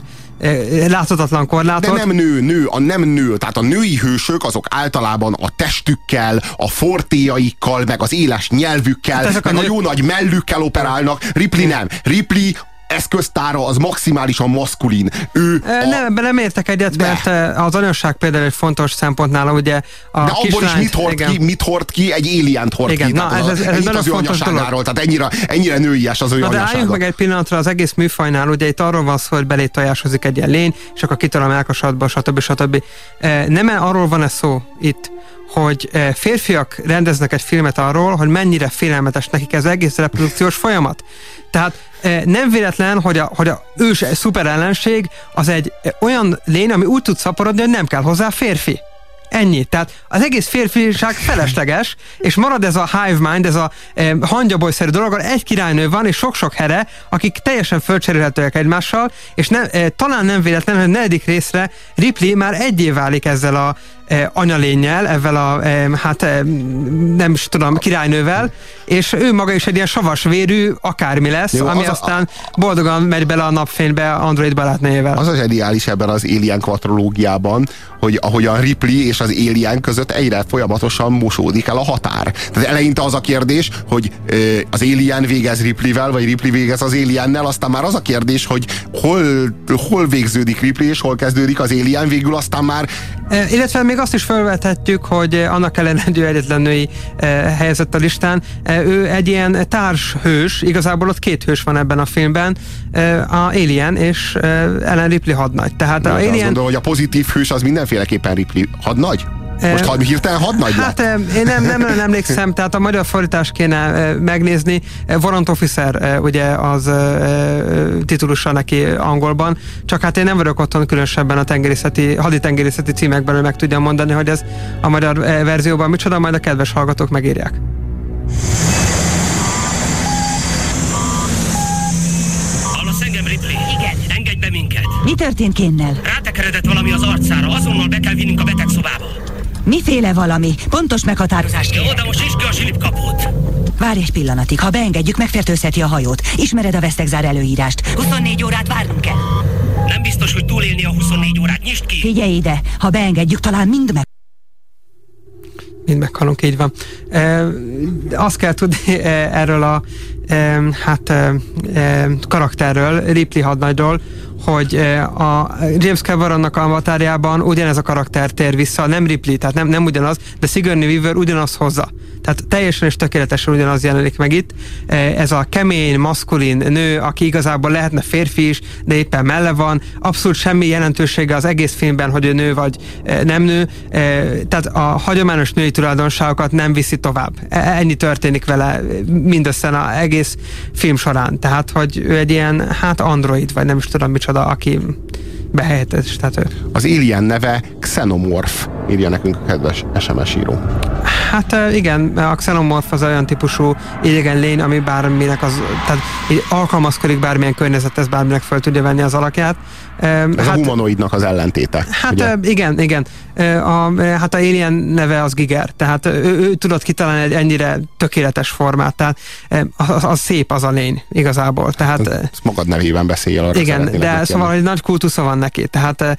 láthatatlan De korlátot. nem nő, nő, a nem nő. Tehát a női hősök azok általában a testükkel, a fortéjaikkal, meg az éles nyelvükkel, Hát ezek a meg a nők- jó nagy mellükkel operálnak. Ripley nem. Ripley eszköztára az maximálisan maszkulin. Ő E, a, Nem, nem értek egyet, De. mert az anyosság például egy fontos szempont nála, ugye a de abból is mit hord, igen. ki, mit hord ki? Egy alien hord Igen, ki. na, ez- ez- ez nagyon az fontos dolog. Tehát ennyire, ennyire nőies az ő Na de álljunk meg egy pillanatra az egész műfajnál, ugye itt arról van szó, hogy belé tojásozik egy ilyen lény, és akkor kitol a melkasatba, stb. stb. Eh, Nem arról van-e szó itt, hogy férfiak rendeznek egy filmet arról, hogy mennyire félelmetes nekik ez egész reprodukciós folyamat. Tehát eh, nem véletlen, hogy a, hogy a ős szuper az egy olyan lény, ami úgy tud szaporodni, hogy nem kell hozzá férfi. Ennyi. Tehát az egész férfiság felesleges, és marad ez a hive mind, ez a e, hangyabolyszerű dolog, egy királynő van, és sok-sok here, akik teljesen fölcserélhetőek egymással, és ne, e, talán nem véletlen, hogy a negyedik részre Ripley már egyé válik ezzel a anyalényel, ezzel a, hát nem is tudom, királynővel, és ő maga is egy ilyen savas vérű akármi lesz, Jó, ami az aztán a... boldogan megy bele a napfénybe Android barátnőjével. Az a zseniális ebben az Alien kvatrológiában, hogy ahogyan Ripley és az Alien között egyre folyamatosan mosódik el a határ. Tehát eleinte az a kérdés, hogy az Alien végez Ripleyvel, vagy Ripley végez az Aliennel, aztán már az a kérdés, hogy hol, hol végződik Ripley, és hol kezdődik az Alien, végül aztán már... E, illetve még azt is felvethetjük, hogy annak ellenére, ő egyetlen női e, helyezett a listán, e, ő egy ilyen társhős, igazából ott két hős van ebben a filmben, a Alien és Ellen Ripley hadnagy. Tehát a Alien... Azt gondolom, hogy a pozitív hős az mindenféleképpen Ripley hadnagy? Most had, hirtelen hadnagy Hát én nem, nem nem emlékszem, tehát a magyar fordítás kéne megnézni. Warrant Officer ugye az titulusa neki angolban, csak hát én nem vagyok otthon különösebben a tengerészeti, haditengerészeti címekben, hogy meg tudjam mondani, hogy ez a magyar verzióban micsoda, majd a kedves hallgatók megírják. Mi történt Kénnel? Rátekeredett valami az arcára, azonnal be kell vinnünk a betegszobába. Miféle valami? Pontos meghatározást kérek. Jó, de most is ki a silipkaput. Várj egy pillanatig, ha beengedjük, megfertőzheti a hajót. Ismered a vesztegzár előírást. 24 órát várnunk kell. Nem biztos, hogy túlélni a 24 órát. Nyisd ki! Figyelj ide, ha beengedjük, talán mind meg mind meghalunk, így van. E, azt kell tudni e, erről a e, hát e, karakterről, Ripley hadnagyról, hogy a James Cameronnak a avatárjában ugyanez a karakter tér vissza, nem Ripley, tehát nem, nem ugyanaz, de Sigourney Weaver ugyanaz hozza. Tehát teljesen és tökéletesen ugyanaz jelenik meg itt. Ez a kemény, maszkulin nő, aki igazából lehetne férfi is, de éppen melle van. Abszolút semmi jelentősége az egész filmben, hogy ő nő vagy nem nő. Tehát a hagyományos női tulajdonságokat nem viszi tovább. E, ennyi történik vele mindössze az egész film során. Tehát, hogy ő egy ilyen, hát android, vagy nem is tudom micsoda micsoda, aki behelyettesíthető. Az Alien neve Xenomorph, írja nekünk a kedves SMS író. Hát igen, a Xenomorph az olyan típusú idegen lény, ami bárminek az, tehát alkalmazkodik bármilyen környezethez, bárminek fel tudja venni az alakját. Ez hát, a humanoidnak az ellentéte. Hát ugye? igen, igen. A, hát a Alien neve az Giger, tehát ő, ő tudott kitalálni egy ennyire tökéletes formát, tehát az, az szép az a lény igazából. Tehát, Ezt magad nevében beszél arra Igen, de szóval egy nagy kultusza van neki, tehát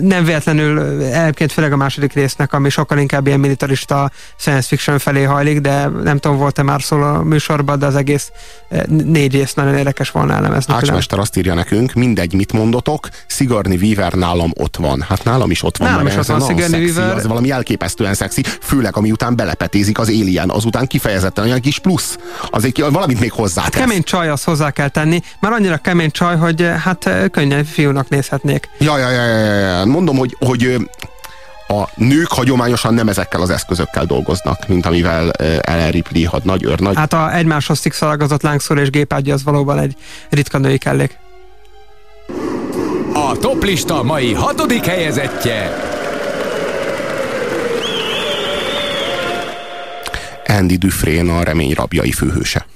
nem véletlenül egyébként főleg a második résznek, ami sokkal inkább ilyen militarista science fiction felé hajlik, de nem tudom, volt-e már szól a műsorban, de az egész négy rész nagyon érdekes volna elemezni. Ácsmester azt írja nekünk, mindegy, mit mondotok, Sigourney Weaver nálam ott van. Hát nálam is ott van. Nálam van Sigourney Weaver. Az valami elképesztően szexi, főleg ami után belepetézik az Alien, azután kifejezetten olyan kis plusz. Az egy, valamit még hozzá. Kemény csaj, azt hozzá kell tenni. Már annyira kemény csaj, hogy hát könnyen fiúnak nézhetnék. Ja, ja, ja, ja, ja. Mondom, hogy, hogy a nők hagyományosan nem ezekkel az eszközökkel dolgoznak, mint amivel Ellen Ripley had nagy őrnagy. Hát a egymáshoz szikszalagazott lángszor és gépágya az valóban egy ritka női kellék. A toplista mai hatodik helyezettje. Andy Dufresne a remény rabjai főhőse.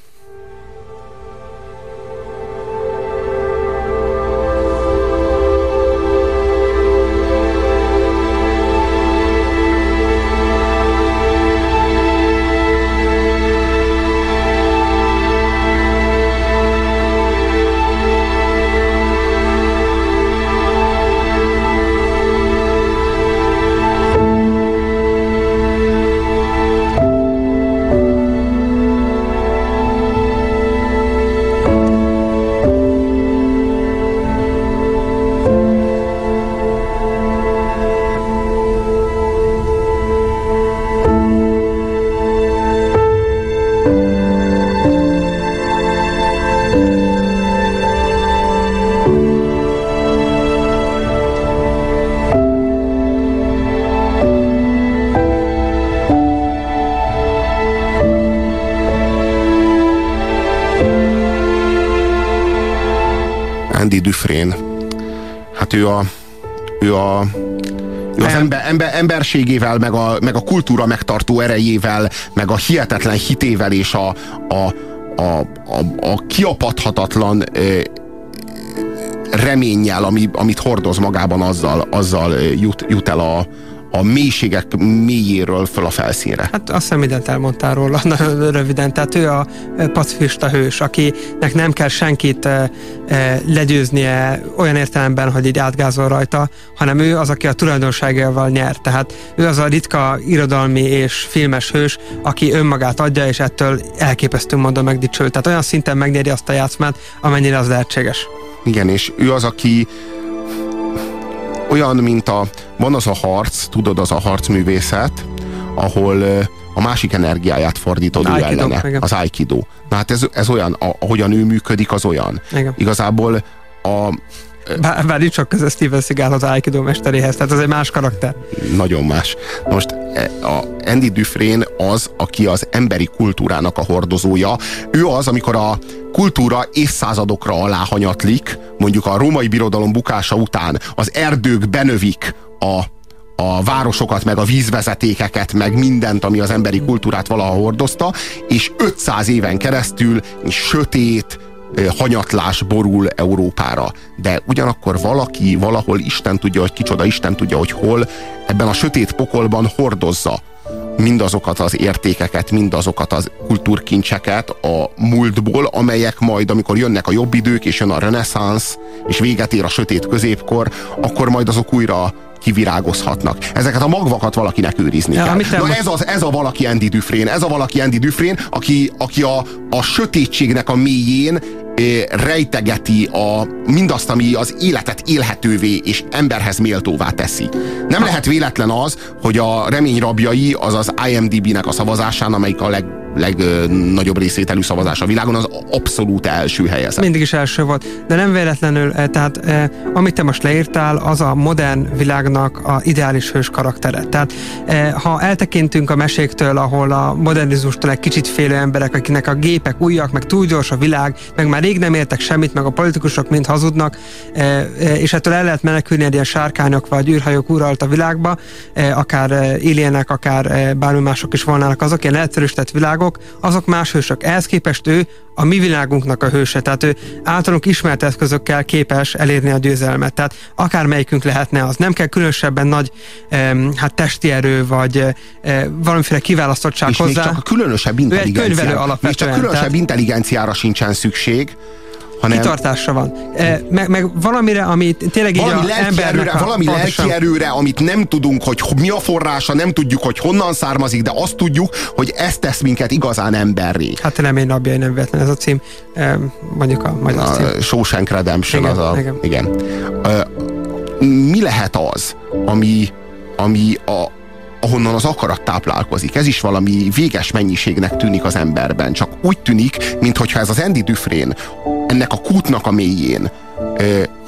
Ő a, ő a ő az ember, ember, emberségével, meg a, meg a kultúra megtartó erejével, meg a hihetetlen hitével és a, a, a, a, a kiapadhatatlan e, reménnyel, ami, amit hordoz magában, azzal, azzal jut, jut el a, a mélységek mélyéről föl a felszínre. Hát azt hiszem mindent elmondtál róla, nagyon röviden. Tehát ő a pacifista hős, akinek nem kell senkit legyőznie olyan értelemben, hogy így átgázol rajta, hanem ő az, aki a tulajdonságával nyer. Tehát ő az a ritka irodalmi és filmes hős, aki önmagát adja, és ettől elképesztő módon megdicső. Tehát olyan szinten megnyeri azt a játszmát, amennyire az lehetséges. Igen, és ő az, aki olyan, mint a, van az a harc, tudod, az a harcművészet, ahol a másik energiáját fordítod ő ellene, igen. az Aikido. Na hát ez, ez olyan, ahogyan ő működik, az olyan. Igen. Igazából a, bár, bár nincs csak köze Steven Seagal az Aikido mesteréhez, tehát az egy más karakter. Nagyon más. Most e, a Andy Dufresne az, aki az emberi kultúrának a hordozója. Ő az, amikor a kultúra évszázadokra aláhanyatlik, mondjuk a római birodalom bukása után az erdők benövik a a városokat, meg a vízvezetékeket, meg mindent, ami az emberi kultúrát valaha hordozta, és 500 éven keresztül sötét, hanyatlás borul Európára. De ugyanakkor valaki valahol Isten tudja, hogy kicsoda, Isten tudja, hogy hol, ebben a sötét pokolban hordozza mindazokat az értékeket, mindazokat az kultúrkincseket a múltból, amelyek majd, amikor jönnek a jobb idők, és jön a reneszánsz, és véget ér a sötét középkor, akkor majd azok újra kivirágozhatnak. Ezeket a magvakat valakinek őrizni ja, kell. Na ez, az, ez a valaki Andy Dufresne, ez a valaki Andy Dufresne, aki, aki a, a sötétségnek a mélyén rejtegeti a, mindazt, ami az életet élhetővé és emberhez méltóvá teszi. Nem lehet véletlen az, hogy a remény rabjai az az IMDB-nek a szavazásán, amelyik a leg legnagyobb részételű szavazás a világon, az abszolút első helyezett. Mindig is első volt, de nem véletlenül, eh, tehát eh, amit te most leírtál, az a modern világnak a ideális hős karaktere. Tehát eh, ha eltekintünk a meséktől, ahol a modernizmustól egy kicsit félő emberek, akinek a gépek újak, meg túl gyors a világ, meg már rég nem értek semmit, meg a politikusok mind hazudnak, és ettől el lehet menekülni egy ilyen sárkányok vagy űrhajók uralt a világba, akár ilyenek, akár bármi mások is volnának azok, ilyen egyszerűsített világok, világok, azok más hősök. Ehhez képest ő a mi világunknak a hőse, tehát ő általunk ismert eszközökkel képes elérni a győzelmet. Tehát akármelyikünk lehetne az. Nem kell különösebben nagy um, hát testi erő, vagy uh, valamiféle kiválasztottság és hozzá. még csak a különösebb intelligenciára, még csak különösebb tehát, intelligenciára sincsen szükség, hanem... Kitartásra van. E, meg, meg valamire, ami tényleg valami így a embernek a, Valami pontosan... lelki erőre, amit nem tudunk, hogy mi a forrása, nem tudjuk, hogy honnan származik, de azt tudjuk, hogy ez tesz minket igazán emberré. Hát nem én napjai nem véletlen ez a cím, e, mondjuk a magyar cím. A Shawshank Redemption igen, az a... Igen. igen. E, mi lehet az, ami, ami a, ahonnan az akarat táplálkozik. Ez is valami véges mennyiségnek tűnik az emberben. Csak úgy tűnik, mintha ez az Andy Dufresne ennek a kútnak a mélyén,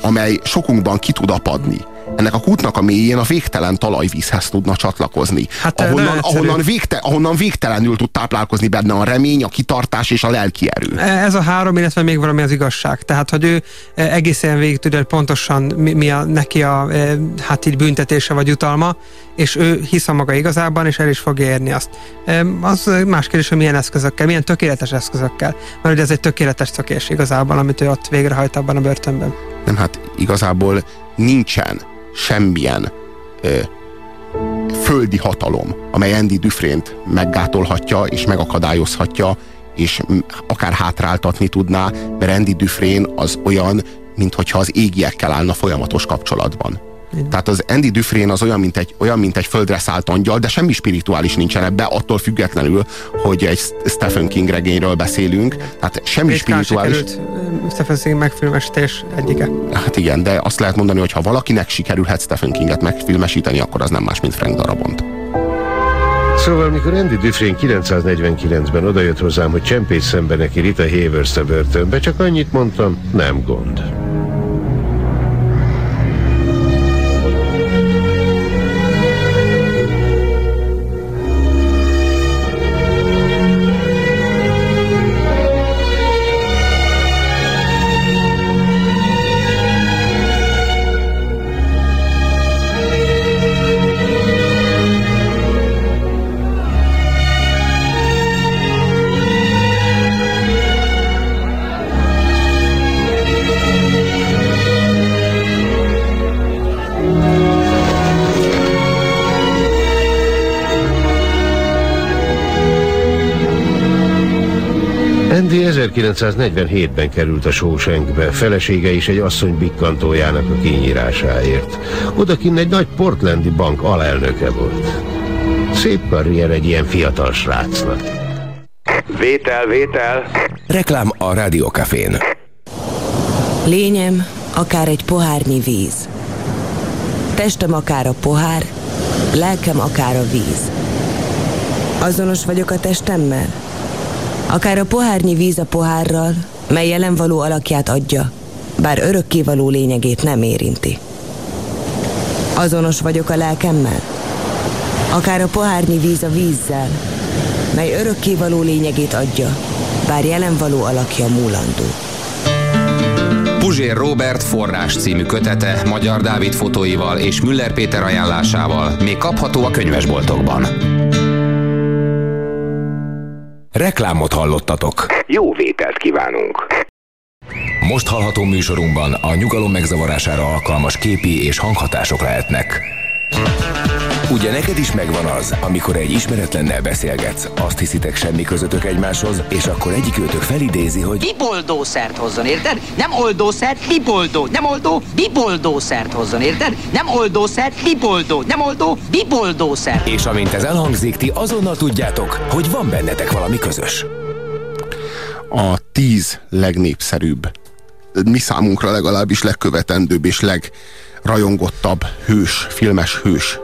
amely sokunkban ki tud apadni, ennek a kútnak a mélyén a végtelen talajvízhez tudna csatlakozni. Hát, ahonnan, ahonnan, végte, ahonnan végtelenül tud táplálkozni benne a remény, a kitartás és a lelki erő. Ez a három, illetve még valami az igazság. Tehát, hogy ő egészen végig tudja, hogy pontosan mi, mi a, neki a hát így büntetése vagy utalma, és ő hisz a maga igazában, és el is fogja érni azt. Az más kérdés, hogy milyen eszközökkel, milyen tökéletes eszközökkel. Mert ugye ez egy tökéletes szökés igazából, amit ő ott végrehajt abban a börtönben. Nem, hát igazából nincsen semmilyen ö, földi hatalom, amely Andy Dufrént meggátolhatja és megakadályozhatja, és akár hátráltatni tudná, mert Andy Dufresne az olyan, mintha az égiekkel állna folyamatos kapcsolatban. Tehát az Andy Dufresne az olyan, mint egy, olyan, mint egy földre szállt angyal, de semmi spirituális nincsen ebbe, attól függetlenül, hogy egy Stephen King regényről beszélünk. Tehát semmi Ritkán spirituális... Sikerült Stephen King megfilmesítés egyike. Hát igen, de azt lehet mondani, hogy ha valakinek sikerülhet Stephen Kinget megfilmesíteni, akkor az nem más, mint Frank Darabont. Szóval, mikor Andy Dufresne 949-ben odajött hozzám, hogy csempész szembe neki Rita Havers a börtönbe, csak annyit mondtam, nem gond. 1947-ben került a Shawshankbe, felesége is egy asszony bikkantójának a kinyírásáért. Odakin egy nagy portlandi bank alelnöke volt. Szép karrier egy ilyen fiatal srácnak. Vétel, vétel. Reklám a Rádiókafén. Lényem, akár egy pohárnyi víz. Testem akár a pohár, lelkem akár a víz. Azonos vagyok a testemmel? Akár a pohárnyi víz a pohárral, mely jelen való alakját adja, bár örökkévaló lényegét nem érinti. Azonos vagyok a lelkemmel? Akár a pohárnyi víz a vízzel, mely örökkévaló lényegét adja, bár jelen való alakja múlandó. Puzsér Robert forrás című kötete Magyar Dávid fotóival és Müller Péter ajánlásával még kapható a könyvesboltokban. Reklámot hallottatok. Jó vételt kívánunk! Most hallható műsorunkban a nyugalom megzavarására alkalmas képi és hanghatások lehetnek. Ugye neked is megvan az, amikor egy ismeretlennel beszélgetsz, azt hiszitek semmi közöttök egymáshoz, és akkor egyik őtök felidézi, hogy biboldószert hozzon, érted? Nem oldószert, biboldó. Nem oldó, biboldószert hozzon, érted? Nem oldószert, biboldó. Nem oldó, biboldószert. És amint ez elhangzik, ti azonnal tudjátok, hogy van bennetek valami közös. A tíz legnépszerűbb, mi számunkra legalábbis legkövetendőbb és legrajongottabb hős, filmes hős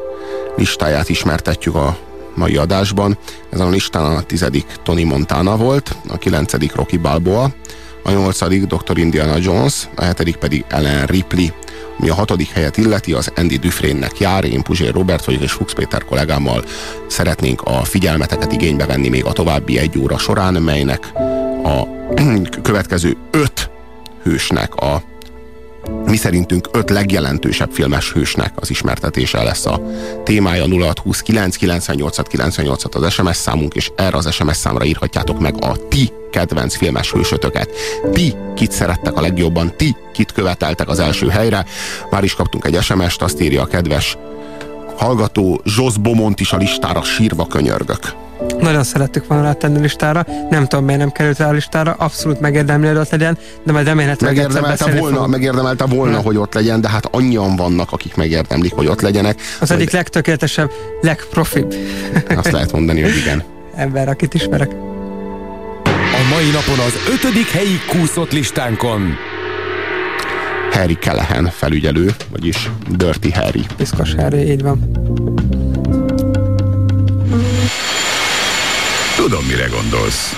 listáját ismertetjük a mai adásban. Ezen a listán a tizedik Tony Montana volt, a kilencedik Rocky Balboa, a nyolcadik Dr. Indiana Jones, a hetedik pedig Ellen Ripley, ami a hatodik helyet illeti, az Andy Dufresne-nek jár, én Puzsér Robert vagyok, és Fuchs Péter kollégámmal szeretnénk a figyelmeteket igénybe venni még a további egy óra során, melynek a következő öt hősnek a mi szerintünk öt legjelentősebb filmes hősnek az ismertetése lesz a témája 0629 98 98 az SMS számunk, és erre az SMS számra írhatjátok meg a ti kedvenc filmes hősötöket. Ti kit szerettek a legjobban, ti kit követeltek az első helyre. Már is kaptunk egy SMS-t, azt írja a kedves hallgató Zsosz Bomont is a listára sírva könyörgök. Nagyon szerettük volna tenni listára, nem tudom miért nem került rá a listára, abszolút megérdemli, hogy ott legyen, de majd remélhetőleg megérdemelte volna, fogunk. megérdemelte volna, hogy ott legyen, de hát annyian vannak, akik megérdemlik, hogy ott legyenek. Az hogy... egyik legtökéletesebb, legprofibb. Azt lehet mondani, hogy igen. Ember, akit ismerek. A mai napon az ötödik helyi kúszott listánkon Harry Kelehen felügyelő, vagyis Dirty Harry. Piszkos Harry, így van. Tudom, mire gondolsz.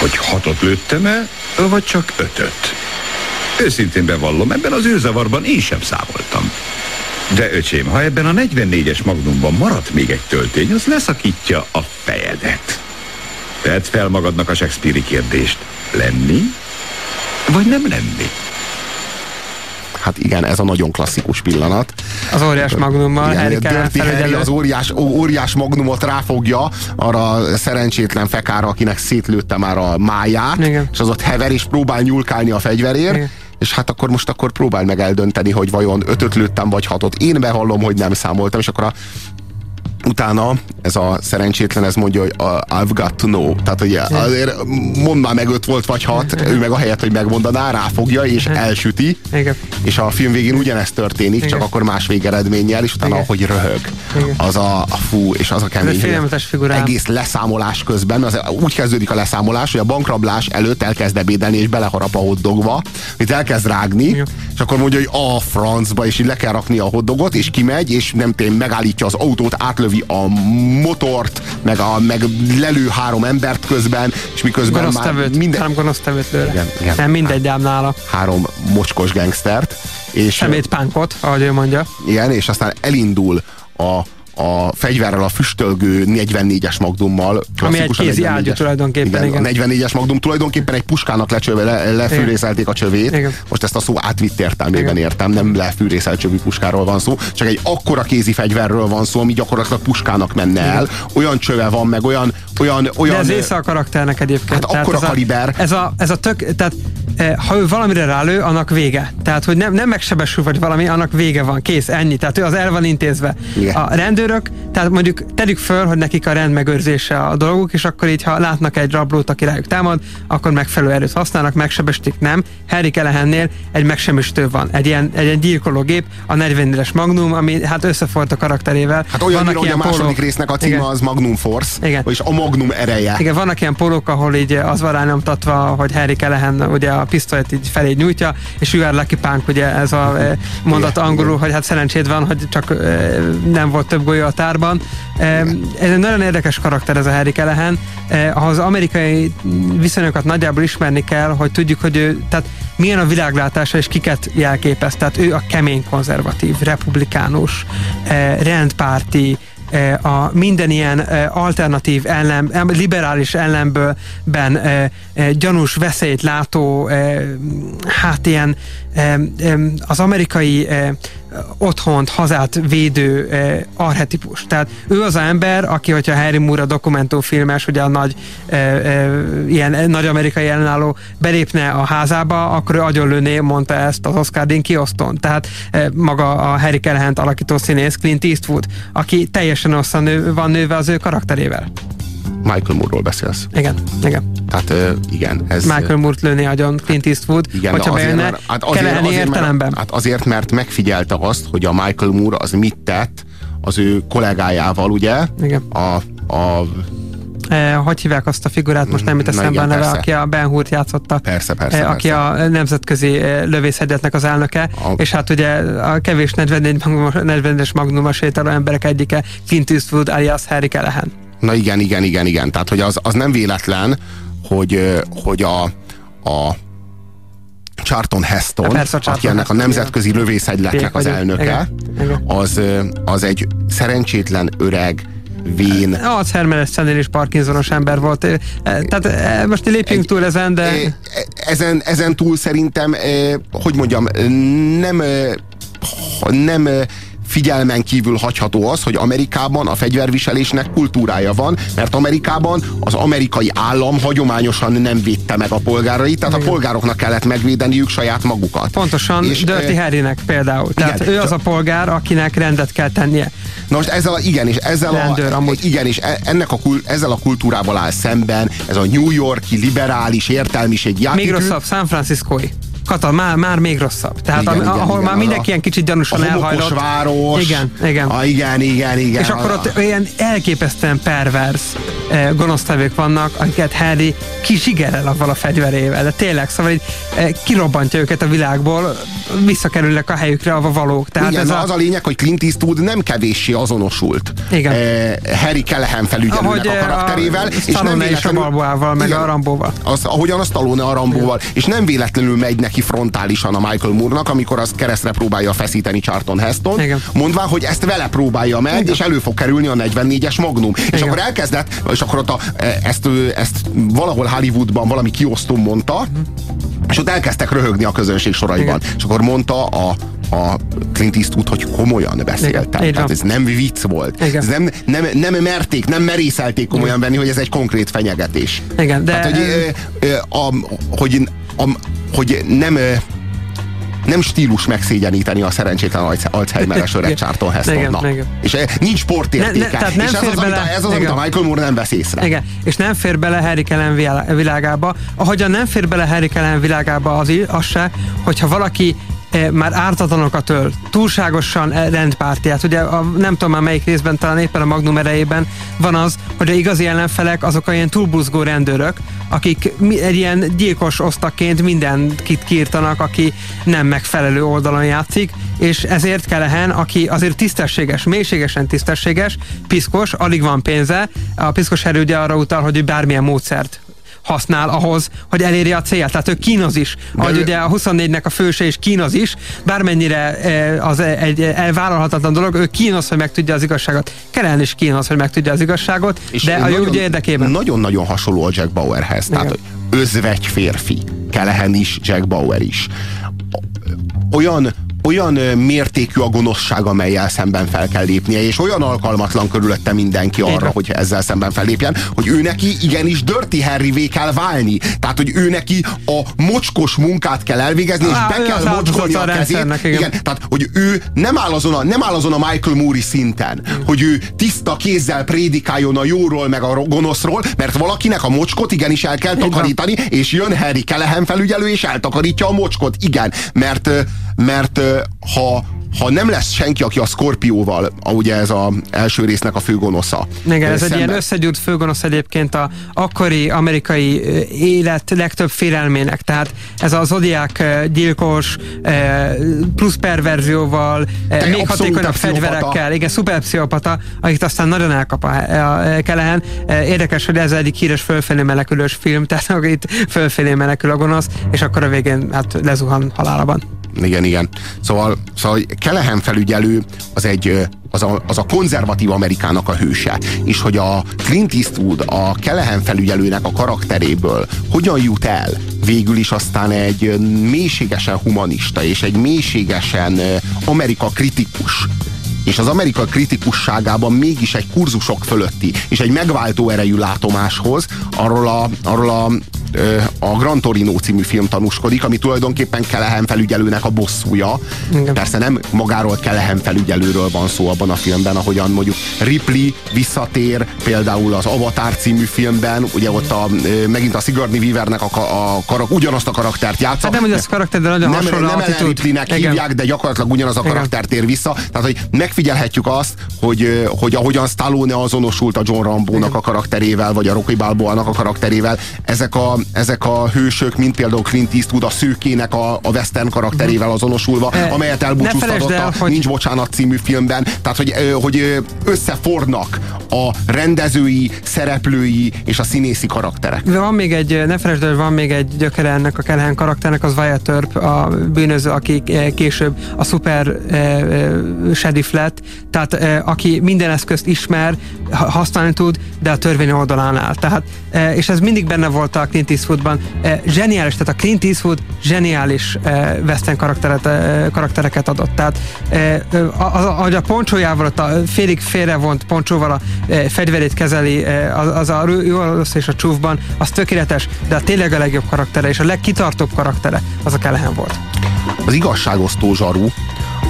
Hogy hatot lőttem el, vagy csak ötöt. Őszintén bevallom, ebben az űrzavarban én sem számoltam. De öcsém, ha ebben a 44-es magnumban maradt még egy töltény, az leszakítja a fejedet. Tedd fel magadnak a Shakespeare-i kérdést. Lenni? Vagy nem lenni? Hát igen, ez a nagyon klasszikus pillanat. Az óriás magnummal, Harry Dirty Harry az óriás, óriás magnumot ráfogja arra a szerencsétlen fekára, akinek szétlőtte már a máját, igen. és az ott hever és próbál nyúlkálni a fegyverért, igen és hát akkor most akkor próbál meg eldönteni, hogy vajon ötöt lőttem vagy hatot. Én bevallom, hogy nem számoltam, és akkor a utána ez a szerencsétlen, ez mondja, hogy I've got to know. Tehát, hogy azért mondd már meg öt volt vagy hat, ő meg a helyet, hogy megmondaná, ráfogja és elsüti. Igen. És a film végén ugyanezt történik, Igen. csak akkor más végeredménnyel, és utána, Igen. ahogy röhög. Igen. Az a, a fú, és az a kemény. Ez egész leszámolás közben, az úgy kezdődik a leszámolás, hogy a bankrablás előtt elkezd ebédelni, és beleharap a hoddogba, itt elkezd rágni, Igen. és akkor mondja, hogy a francba, és így le kell rakni a hoddogot, és kimegy, és nem tény, megállítja az autót, átlövi lövi a motort, meg, a, meg lelő három embert közben, és miközben gonosztevőt, már minden... Három gonosztevőt lőle. Igen, igen. Nem mindegy, ám nála. Három mocskos gangstert. És, Szemétpánkot, ahogy ő mondja. Igen, és aztán elindul a a fegyverrel, a füstölgő 44-es Magnummal. Ami egy kézi ágyú tulajdonképpen. Igen, igen. A 44-es Magnum tulajdonképpen egy puskának lecsöve, le, lefűrészelték a csövét. Igen. Most ezt a szó átvitt értelmében igen. értem, nem lefűrészelt csövű puskáról van szó, csak egy akkora kézi fegyverről van szó, ami gyakorlatilag puskának menne igen. el. Olyan csöve van, meg olyan... olyan, olyan De ez része a karakternek egyébként. Hát akkora ez kaliber. A, ez, a, ez a tök, tehát e, ha ő valamire rálő, annak vége. Tehát, hogy nem, nem megsebesül vagy valami, annak vége van, kész, ennyi. Tehát ő az el van intézve. Igen. A rendőrök, tehát mondjuk tegyük föl, hogy nekik a rendmegőrzése a dolguk, és akkor így, ha látnak egy rablót, aki rájuk támad, akkor megfelelő erőt használnak, megsebestik, nem. Harry Kellehennél egy megsemmisítő van, egy ilyen, egy ilyen gyilkológép, a 40 Magnum, ami hát összefort a karakterével. Hát olyan, vannak ilyen a második pólók. résznek a címe Igen. az Magnum Force, Igen. vagyis a Magnum ereje. Igen, vannak ilyen pólók, ahol így az van rányomtatva, hogy Harry Kelehen ugye a pisztolyt így felé nyújtja, és you are lucky punk, ugye ez a eh, mondat angolul, hogy hát szerencséd van, hogy csak eh, nem volt több golyó a tárban. Igen. Ez egy nagyon érdekes karakter ez a Harry Kelehen. Eh, az amerikai viszonyokat nagyjából ismerni kell, hogy tudjuk, hogy ő, tehát milyen a világlátása és kiket jelképez. Tehát ő a kemény konzervatív, republikánus, rendpárti, a minden ilyen alternatív ellen, liberális ellenből ben gyanús veszélyt látó, hát ilyen az amerikai otthont, hazát védő arhetipus. Tehát ő az, ember, aki, hogyha Harry Moore a dokumentumfilmes, ugye a nagy ilyen nagy amerikai ellenálló belépne a házába, akkor ő agyonlőné, mondta ezt az Oscar Dean kiosztón. Tehát eh, maga a Harry Callahan alakító színész Clint Eastwood, aki teljesen össze nő, van nőve az ő karakterével. Michael Moore-ról beszélsz. Igen, igen. Tehát igen, ez... Michael Moore-t lőni agyon Clint Eastwood, igen, hogyha azért, bejönne, mert, hát azért, azért, értelemben. Mert, hát azért, mert megfigyelte azt, hogy a Michael Moore az mit tett az ő kollégájával, ugye? Igen. A, a Eh, hogy hívják azt a figurát, most nem jut eszembe a neve, aki a Ben Hurt játszotta. Persze, persze. Eh, aki persze. a nemzetközi eh, lövészhegyetnek az elnöke, a... és hát ugye a kevés 40-es magnuma sétáló emberek egyike, Clint Eastwood alias Harry Callahan. Na igen, igen, igen, igen. Tehát, hogy az, az nem véletlen, hogy, hogy a, a Charlton Heston, Persze, Charlton aki ennek a nemzetközi igen. lövészegyletnek az elnöke, az, az egy szerencsétlen öreg, vén. Alzheimer-es és Parkinsonos ember volt. Tehát most lépjünk túl ezen, de... Ezen, ezen túl szerintem, hogy mondjam, nem nem figyelmen kívül hagyható az, hogy Amerikában a fegyverviselésnek kultúrája van, mert Amerikában az amerikai állam hagyományosan nem védte meg a polgárait, tehát igen. a polgároknak kellett megvédeniük saját magukat. Pontosan, és Dirty Harrynek például. Tehát igen, ő az a polgár, akinek rendet kell tennie. Na most ezzel a, igen, és ezzel Rendőr, a, amúgy. igen, és e- ennek a, ezzel a kultúrával áll szemben ez a New Yorki liberális értelmiség játékű. Még rosszabb, San Franciscoi. Kata, már, már még rosszabb. Tehát igen, a, igen, ahol igen, már mindenki ilyen kicsit gyanúsan a elhajlott. város. Igen, igen. A, igen, igen, igen. És akkor ott ilyen elképesztően pervers eh, gonosztevők vannak, akiket Harry kisigerel avval a fegyverével. De tényleg, szóval így eh, kirobbantja őket a világból, visszakerülnek a helyükre, ahol valók. Tehát igen, ez a... az a lényeg, hogy Clint Eastwood nem kevéssé azonosult igen. Eh, Harry Callahan felügyelőnek a karakterével. A és nem véletlenül, és a Balboával, meg igen, a Rambóval. Az, ahogyan a Stallone a Rambóval. Igen. És nem véletlenül megy neki frontálisan a Michael Moore-nak, amikor az keresztre próbálja feszíteni Charlton Heston, Igen. mondván, hogy ezt vele próbálja meg, Igen. és elő fog kerülni a 44-es Magnum. Igen. És akkor elkezdett, és akkor ott a, e, ezt, ezt valahol Hollywoodban valami kiosztó mondta, uh-huh. és ott elkezdtek röhögni a közönség soraiban. Igen. És akkor mondta a, a Clint Eastwood, hogy komolyan beszéltem. Igen, Tehát ez nem vicc volt. Ez nem, nem, nem merték, nem merészelték komolyan venni, hogy ez egy konkrét fenyegetés. Igen, de... Tehát, hogy, a, a, hogy a, hogy nem nem stílus megszégyeníteni a szerencsétlen Alzheimer-es öreg Charlton Hestonnak. És nincs sportértéke. Ne, ne, és ez az, bele, amit, ez az, amit a Michael Moore nem vesz észre. Igen. És nem fér bele Harry Kellen világába. Ahogyan nem fér bele Harry Kellen világába az, az se, hogyha valaki E, már ártatlanokat öl, túlságosan e, rendpártiát. Ugye a, nem tudom már melyik részben, talán éppen a Magnum erejében van az, hogy a igazi ellenfelek azok a ilyen túlbuzgó rendőrök, akik egy ilyen gyilkos osztaként mindenkit kiirtanak, aki nem megfelelő oldalon játszik, és ezért Kelehen, aki azért tisztességes, mélységesen tisztességes, piszkos, alig van pénze, a piszkos erő ugye arra utal, hogy bármilyen módszert használ ahhoz, hogy elérje a célt. Tehát ő kínoz is. Ahogy ő... ugye a 24-nek a főse is kínoz is, bármennyire e, az egy elvállalhatatlan dolog, ő kínoz, hogy megtudja az igazságot. Kellen is kínoz, hogy megtudja az igazságot, És de a jó érdekében. Nagyon-nagyon hasonló a Jack Bauerhez. Igen. Tehát özvegy férfi. Kelehen is, Jack Bauer is. Olyan olyan mértékű a gonoszság, amelyel szemben fel kell lépnie, és olyan alkalmatlan körülötte mindenki arra, hogy ezzel szemben fellépjen, hogy ő neki igenis Dirty harry kell válni. Tehát, hogy ő neki a mocskos munkát kell elvégezni, és be kell mocskolni a kezét. Igen. igen. Tehát, hogy ő nem áll azon a, nem áll azon a Michael Moore szinten, mm. hogy ő tiszta kézzel prédikáljon a jóról, meg a gonoszról, mert valakinek a mocskot igenis el kell takarítani, és jön Harry Kelehen felügyelő, és eltakarítja a mocskot. Igen, mert, mert ha, ha nem lesz senki, aki a Skorpióval, ugye ez az első résznek a főgonosza. Igen, ez szemben... egy ilyen összegyűrt főgonosz egyébként a akkori amerikai élet legtöbb félelmének. Tehát ez a zodiák gyilkos, plusz perverzióval, Te még hatékonyabb fegyverekkel, igen, szuperpszichopata, akit aztán nagyon elkap a, Kelehen. Érdekes, hogy ez egyik híres fölfelé menekülős film, tehát itt fölfelé menekül a gonosz, és akkor a végén hát lezuhan halálában igen, igen. Szóval, szóval Kelehen felügyelő az egy az a, az a konzervatív Amerikának a hőse. És hogy a Clint Eastwood a Kelehen felügyelőnek a karakteréből hogyan jut el végül is aztán egy mélységesen humanista és egy mélységesen Amerika kritikus és az Amerika kritikusságában mégis egy kurzusok fölötti és egy megváltó erejű látomáshoz arról a, arról a a Gran Torino című film tanúskodik, ami tulajdonképpen Kelehen felügyelőnek a bosszúja. Igen. Persze nem magáról Kelehen felügyelőről van szó abban a filmben, ahogyan mondjuk Ripley visszatér például az Avatar című filmben, ugye ott a, megint a Sigourney Weavernek a, a karak, ugyanazt a karaktert játsza. Hát nem ugyanazt a karakter, de nagyon nem, hasonló Nem Ellen Ripleynek hívják, de gyakorlatilag ugyanaz a karakter tér vissza. Tehát, hogy megfigyelhetjük azt, hogy, hogy ahogyan Stallone azonosult a John Rambo-nak a karakterével, vagy a Rocky Balboa-nak a karakterével, ezek a, ezek a hősök, mint például Clint Eastwood a szőkének a, a western karakterével azonosulva, amelyet elbúcsúztatott a hogy... Nincs Bocsánat című filmben. Tehát, hogy, hogy összefornak a rendezői, szereplői és a színészi karakterek. De van még egy, ne felejtsd el, van még egy gyökere ennek a Kelehen karakternek, az Wyatt Earp, a bűnöző, aki később a szuper sheriff lett, tehát aki minden eszközt ismer, használni tud, de a törvény oldalán áll. Tehát, és ez mindig benne volt a Clint Eastwoodban. E, zseniális, tehát a Clint Eastwood zseniális e, western karakteret, e, karaktereket adott. Tehát e, ahogy a poncsójával, ott a félig félrevont poncsóval a fegyverét kezeli, az, az a jó rossz és a csúfban, az tökéletes, de a tényleg a legjobb karaktere és a legkitartóbb karaktere az a Kelehen volt. Az igazságosztó zsaru,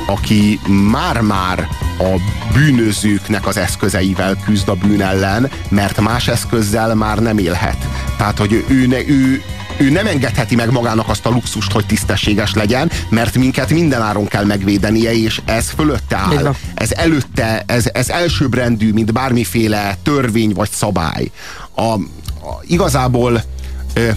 aki már-már a bűnözőknek az eszközeivel küzd a bűn ellen, mert más eszközzel már nem élhet. Tehát, hogy ő, ne, ő, ő nem engedheti meg magának azt a luxust, hogy tisztességes legyen, mert minket mindenáron kell megvédenie, és ez fölötte áll. Ez előtte, ez, ez elsőbbrendű, mint bármiféle törvény vagy szabály. A, a, igazából ö,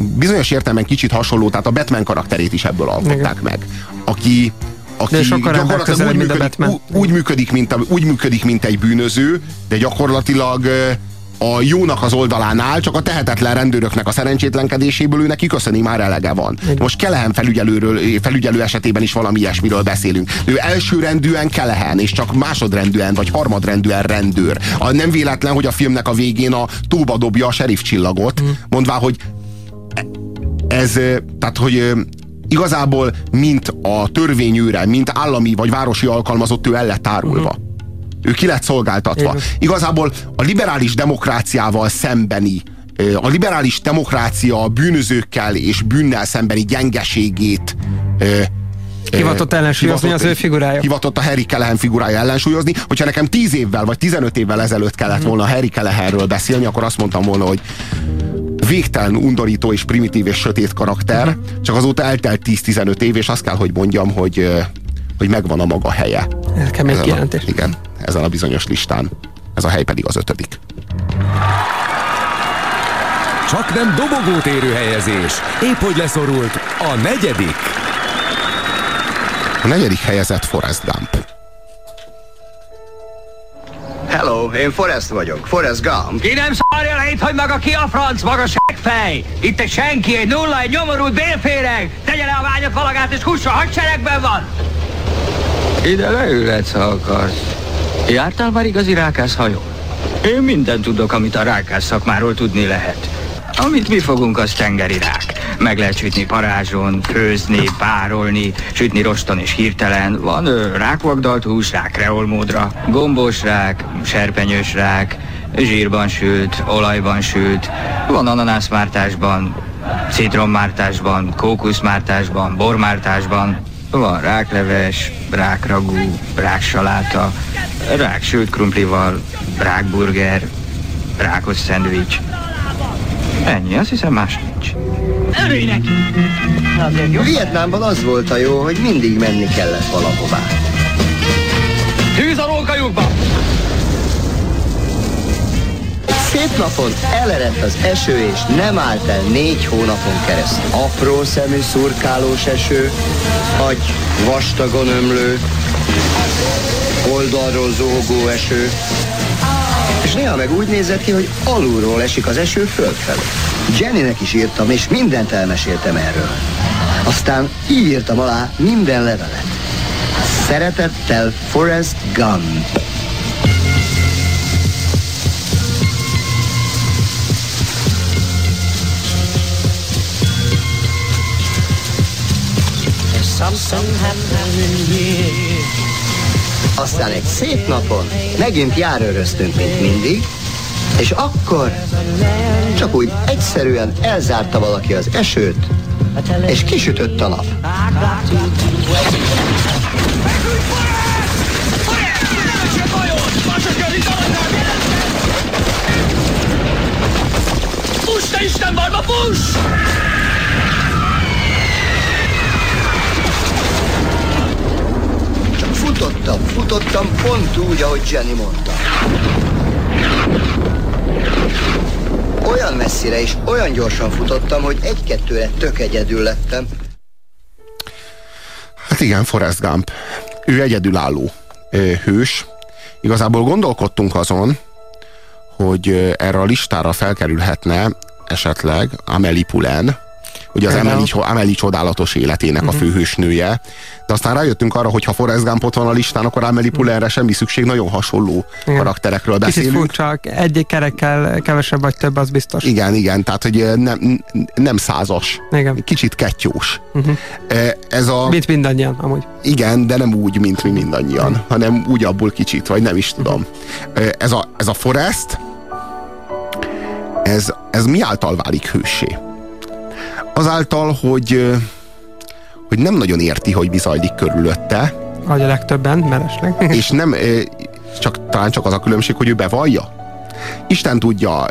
bizonyos értelemben kicsit hasonló, tehát a Batman karakterét is ebből alkották Igen. meg. Aki, aki gyakorlatilag úgy működik, úgy, működik, mint a, úgy működik, mint egy bűnöző, de gyakorlatilag a jónak az oldalán áll, csak a tehetetlen rendőröknek a szerencsétlenkedéséből ő neki köszöni már elege van. Most Kelehen felügyelőről, felügyelő esetében is valami ilyesmiről beszélünk. Ő elsőrendűen Kelehen, és csak másodrendűen vagy harmadrendűen rendőr. A, nem véletlen, hogy a filmnek a végén a tóba dobja a sheriff csillagot, mm. mondvá, hogy ez, tehát, hogy igazából mint a törvényőre, mint állami vagy városi alkalmazott ő el lett árulva. Uh-huh. Ő ki lett szolgáltatva. Igen. Igazából a liberális demokráciával szembeni a liberális demokrácia bűnözőkkel és bűnnel szembeni gyengeségét Hivatott ellensúlyozni az ő figurája. Hivatott a Harry Kelehen figurája ellensúlyozni. Hogyha nekem 10 évvel vagy 15 évvel ezelőtt kellett volna Harry Kelehenről beszélni, akkor azt mondtam volna, hogy végtelen undorító és primitív és sötét karakter, csak azóta eltelt 10-15 év, és azt kell, hogy mondjam, hogy, hogy megvan a maga helye. Ez kemény kijelentés. Igen, ezen a bizonyos listán. Ez a hely pedig az ötödik. Csak nem dobogót érő helyezés. Épp hogy leszorult a negyedik. A negyedik helyezett Forrest Gump. Hello, én Forrest vagyok, Forrest Gump. Ki nem szarja le itt, hogy maga ki a franc, maga seggfej! Itt egy senki, egy nulla, egy nyomorult bélféreg! Tegye le a ványat valagát és hússa, hadseregben van! Ide leülhetsz, ha akarsz. Jártál már igazi hajó? Én mindent tudok, amit a rákász szakmáról tudni lehet. Amit mi fogunk, az tengeri rák. Meg lehet sütni parázson, főzni, párolni, sütni roston és hirtelen. Van ö, rákvagdalt hús, rák kreolmódra, gombós rák, serpenyős rák, zsírban sült, olajban sült, van ananászmártásban, citrommártásban, kókuszmártásban, bormártásban, van rákleves, rákragú, ráksaláta, ráksült krumplival, rákburger, rákos szendvics. Ennyi, azt hiszem más nincs. Örülj neki! Vietnámban az volt a jó, hogy mindig menni kellett valahová. Tűz a rókajukba! Szép napon elerett az eső, és nem állt el négy hónapon keresztül. Apró szemű szurkálós eső, agy vastagon ömlő, oldalról zógó eső, néha meg úgy nézett ki, hogy alulról esik az eső fölfelé. Jennynek is írtam, és mindent elmeséltem erről. Aztán így írtam alá minden levelet. Szeretettel Forrest Gump. Aztán egy szép napon megint járőröztünk, mint mindig, és akkor csak úgy egyszerűen elzárta valaki az esőt, és kisütött a nap. Fuss, te Isten barba, fuss! Futottam, futottam pont úgy, ahogy Jenny mondta. Olyan messzire és olyan gyorsan futottam, hogy egy-kettőre tök egyedül lettem. Hát igen, Forrest Gump. Ő egyedülálló hős. Igazából gondolkodtunk azon, hogy erre a listára felkerülhetne esetleg Amelie Poulain, ugye az Amelie, Amelie csodálatos életének uh-huh. a főhősnője, de aztán rájöttünk arra, hogy ha Forrest Gump ott van a listán, akkor Amelie Poulainre semmi szükség, nagyon hasonló igen. karakterekről beszélünk. Kicsit furcsa, egy kerekkel kevesebb vagy több, az biztos. Igen, igen, tehát hogy nem, nem százas. Igen. Kicsit kettyós. Uh-huh. Ez a... Mint mindannyian, amúgy. Igen, de nem úgy, mint mi mindannyian, uh-huh. hanem úgy abból kicsit, vagy nem is tudom. Uh-huh. Ez, a, ez a Forrest, ez, ez mi által válik hőssé? Azáltal, hogy, hogy nem nagyon érti, hogy mi zajlik körülötte. Vagy a legtöbben, mellesleg. És nem, csak, talán csak az a különbség, hogy ő bevallja. Isten tudja.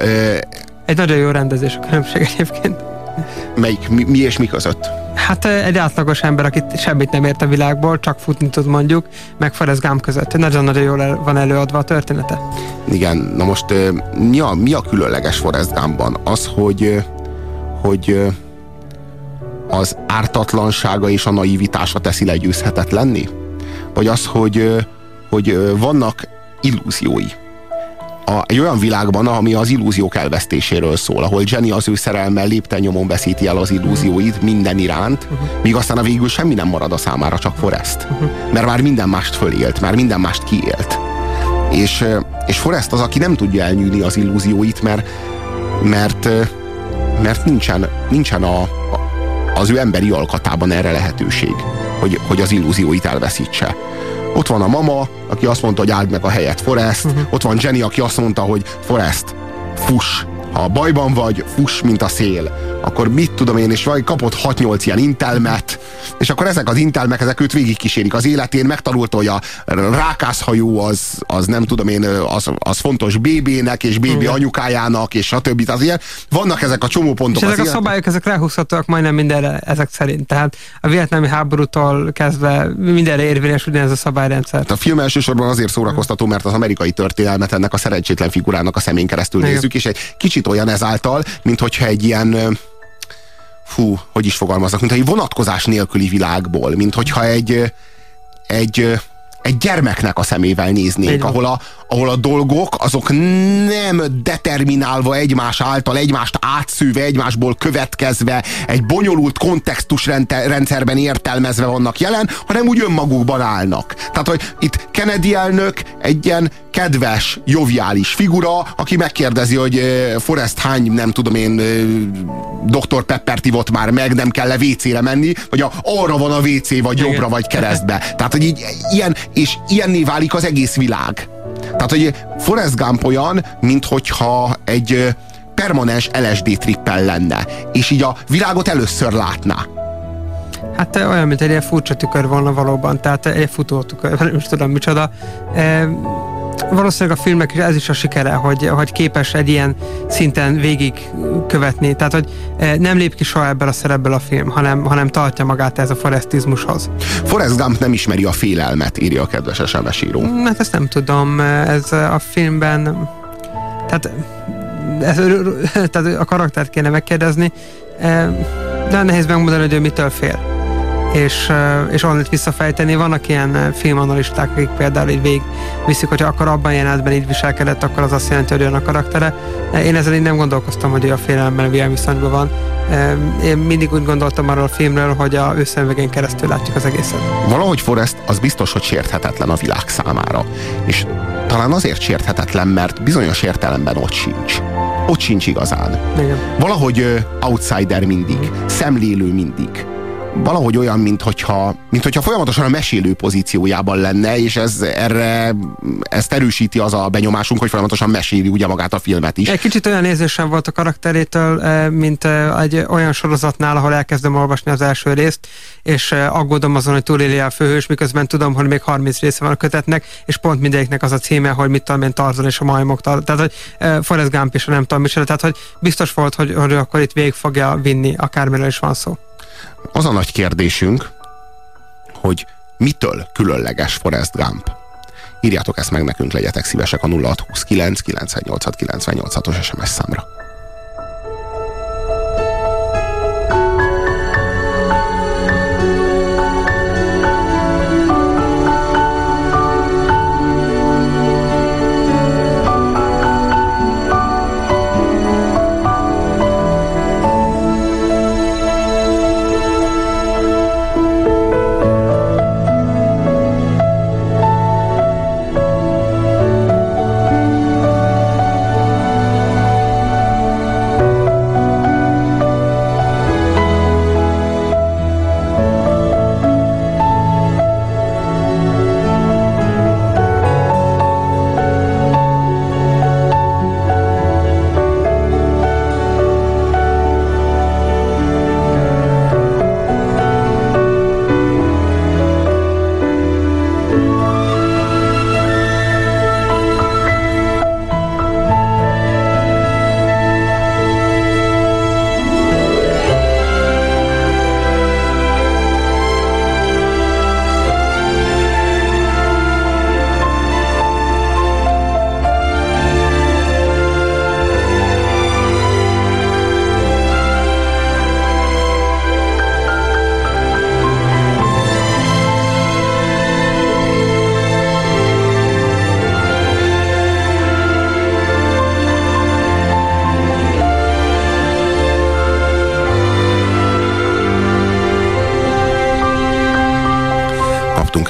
Egy nagyon jó rendezés a különbség egyébként. Melyik, mi, mi és mi között? Hát egy átlagos ember, aki semmit nem ért a világból, csak futni tud mondjuk, meg Forrest Gump között. Nagyon-nagyon jól van előadva a története. Igen, na most mi a, mi a különleges Forrest Gumpban? Az, hogy, hogy az ártatlansága és a naivitása teszi legyőzhetetlenni? Vagy az, hogy, hogy vannak illúziói? A, egy olyan világban, ami az illúziók elvesztéséről szól, ahol Jenny az ő szerelmmel lépten nyomon veszíti el az illúzióit minden iránt, uh-huh. míg aztán a végül semmi nem marad a számára, csak Forrest. Uh-huh. Mert már minden mást fölélt, már minden mást kiélt. És, és Forrest az, aki nem tudja elnyűni az illúzióit, mert, mert, mert nincsen, nincsen a, a az ő emberi alkatában erre lehetőség, hogy, hogy az illúzióit elveszítse. Ott van a mama, aki azt mondta, hogy áld meg a helyet Forrest, uh-huh. ott van Jenny, aki azt mondta, hogy Forrest, fuss, ha bajban vagy, fuss, mint a szél. Akkor mit tudom én, és vagy kapott 6-8 ilyen intelmet, és akkor ezek az intelmek, ezek őt végigkísérik az életén, megtanulta, hogy a rákászhajó az, az nem tudom én, az, az fontos BB-nek, és BB Igen. anyukájának, és stb. Az ilyen. Vannak ezek a csomópontok. És ezek a szabályok, ezek lehúzhatóak majdnem mindenre ezek szerint. Tehát a vietnámi háborútól kezdve mindenre érvényes ugyanez a szabályrendszer. A film elsősorban azért szórakoztató, mert az amerikai történelmet ennek a szerencsétlen figurának a szemén keresztül Igen. nézzük, és egy kicsit olyan ezáltal, mint hogyha egy ilyen fú, hogy is fogalmaznak, mint egy vonatkozás nélküli világból, mint hogyha egy, egy, egy gyermeknek a szemével néznénk, ahol a, ahol a dolgok azok nem determinálva egymás által, egymást átszűve, egymásból következve, egy bonyolult kontextusrendszerben értelmezve vannak jelen, hanem úgy önmagukban állnak. Tehát, hogy itt Kennedy elnök egy ilyen kedves, joviális figura, aki megkérdezi, hogy Forrest hány, nem tudom én, Dr. Pepper ivott már meg, nem kell le WC-re menni, vagy a, arra van a WC, vagy Igen. jobbra, vagy keresztbe. Tehát, hogy így, ilyen, és ilyenné válik az egész világ. Tehát, hogy Forrest Gump olyan, minthogyha egy permanens LSD trippel lenne, és így a világot először látná. Hát olyan, mint egy ilyen furcsa tükör volna valóban, tehát egy futó tükör, nem is tudom micsoda. E, valószínűleg a filmnek ez is a sikere, hogy, hogy képes egy ilyen szinten végig követni. Tehát, hogy nem lép ki soha ebből a szerepből a film, hanem, hanem tartja magát ez a forestizmushoz. Forrest Gump nem ismeri a félelmet, írja a kedves SMS író. Hát ezt nem tudom. Ez a filmben... Tehát, ez, tehát a karaktert kéne megkérdezni, de nehéz megmondani, hogy ő mitől fél és, és onnit visszafejteni. Vannak ilyen filmanalisták, akik például így végig viszik, hogy akkor abban jelenetben így viselkedett, akkor az azt jelenti, hogy olyan a karaktere. Én ezzel így nem gondolkoztam, hogy ő a félelemmel milyen viszonyban van. Én mindig úgy gondoltam arról a filmről, hogy a ő szemvegén keresztül látjuk az egészet. Valahogy Forrest az biztos, hogy sérthetetlen a világ számára. És talán azért sérthetetlen, mert bizonyos értelemben ott sincs. Ott sincs igazán. Igen. Valahogy uh, outsider mindig, szemlélő mindig valahogy olyan, mint hogyha, mint hogyha folyamatosan a mesélő pozíciójában lenne, és ez erre ezt erősíti az a benyomásunk, hogy folyamatosan meséli ugye magát a filmet is. Egy kicsit olyan érzésem volt a karakterétől, eh, mint eh, egy olyan sorozatnál, ahol elkezdem olvasni az első részt, és eh, aggódom azon, hogy túlélje a főhős, miközben tudom, hogy még 30 része van a kötetnek, és pont mindegyiknek az a címe, hogy mit tudom én, Tarzan és a majmok. Tehát, hogy Forrest Gump is, nem tudom, micsoda. Tehát, hogy biztos volt, hogy, hogy akkor itt végig fogja vinni, akármiről is van szó. Az a nagy kérdésünk, hogy mitől különleges Forrest Gump? Írjátok ezt meg nekünk, legyetek szívesek a 0629 98 98 os SMS számra.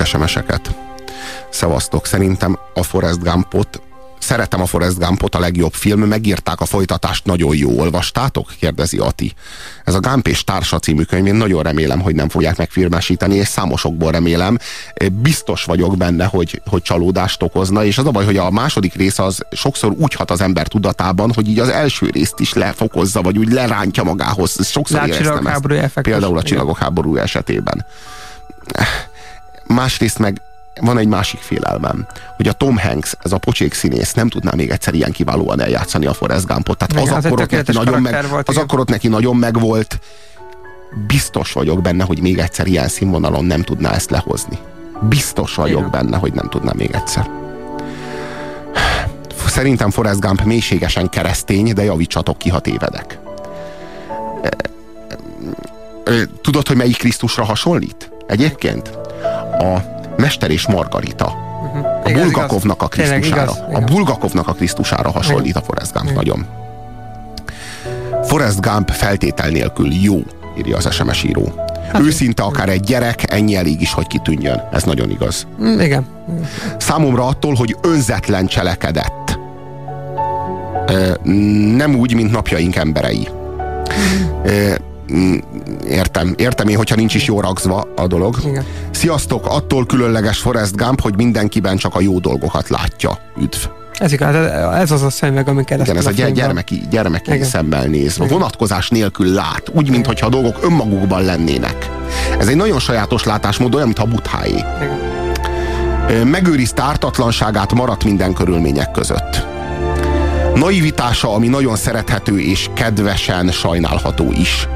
SMS-eket. Szevasztok, szerintem a Forrest Gumpot Szeretem a Forrest Gumpot, a legjobb film, megírták a folytatást, nagyon jó. Olvastátok? kérdezi Ati. Ez a Gump és Társa című könyv, én nagyon remélem, hogy nem fogják megfilmesíteni, és számosokból remélem. Biztos vagyok benne, hogy, hogy csalódást okozna, és az a baj, hogy a második rész az sokszor úgy hat az ember tudatában, hogy így az első részt is lefokozza, vagy úgy lerántja magához. Sokszor éreztem ezt. Például a csillagok háború esetében Másrészt meg van egy másik félelmem, hogy a Tom Hanks, ez a pocsék színész nem tudná még egyszer ilyen kiválóan eljátszani a Forrest Gumpot. Tehát az, az, akkor ott neki nagyon meg, volt, az akkor ott neki nagyon megvolt. Biztos vagyok benne, hogy még egyszer ilyen színvonalon nem tudná ezt lehozni. Biztos vagyok igen. benne, hogy nem tudná még egyszer. Szerintem Forrest Gump mélységesen keresztény, de javítsatok ki, ha tévedek. Tudod, hogy melyik Krisztusra hasonlít? Egyébként? A Mester és Margarita. Uh-huh. A Bulgakovnak a Krisztusára. A Bulgakovnak a Krisztusára hasonlít a Forrest Gump nagyon. Forrest Gump feltétel nélkül jó, írja az SMS író. Hát, Őszinte akár egy gyerek, ennyi elég is, hogy kitűnjön. Ez nagyon igaz. Mm, igen. Számomra attól, hogy önzetlen cselekedett. Nem úgy, mint napjaink emberei. Mm, értem, értem én, hogyha nincs is jó ragzva a dolog. Igen. Sziasztok, attól különleges Forrest Gump, hogy mindenkiben csak a jó dolgokat látja. Üdv. Ez igaz, ez az a szemüveg, ami keresztül Igen, ez a, a gyermeki, gyermeki Igen. szemmel néz. Igen. Vonatkozás nélkül lát, úgy, mintha a dolgok önmagukban lennének. Ez egy nagyon sajátos látásmód, olyan, mintha butháé. Megőrizte ártatlanságát, maradt minden körülmények között. Naivitása, ami nagyon szerethető és kedvesen sajnálható is.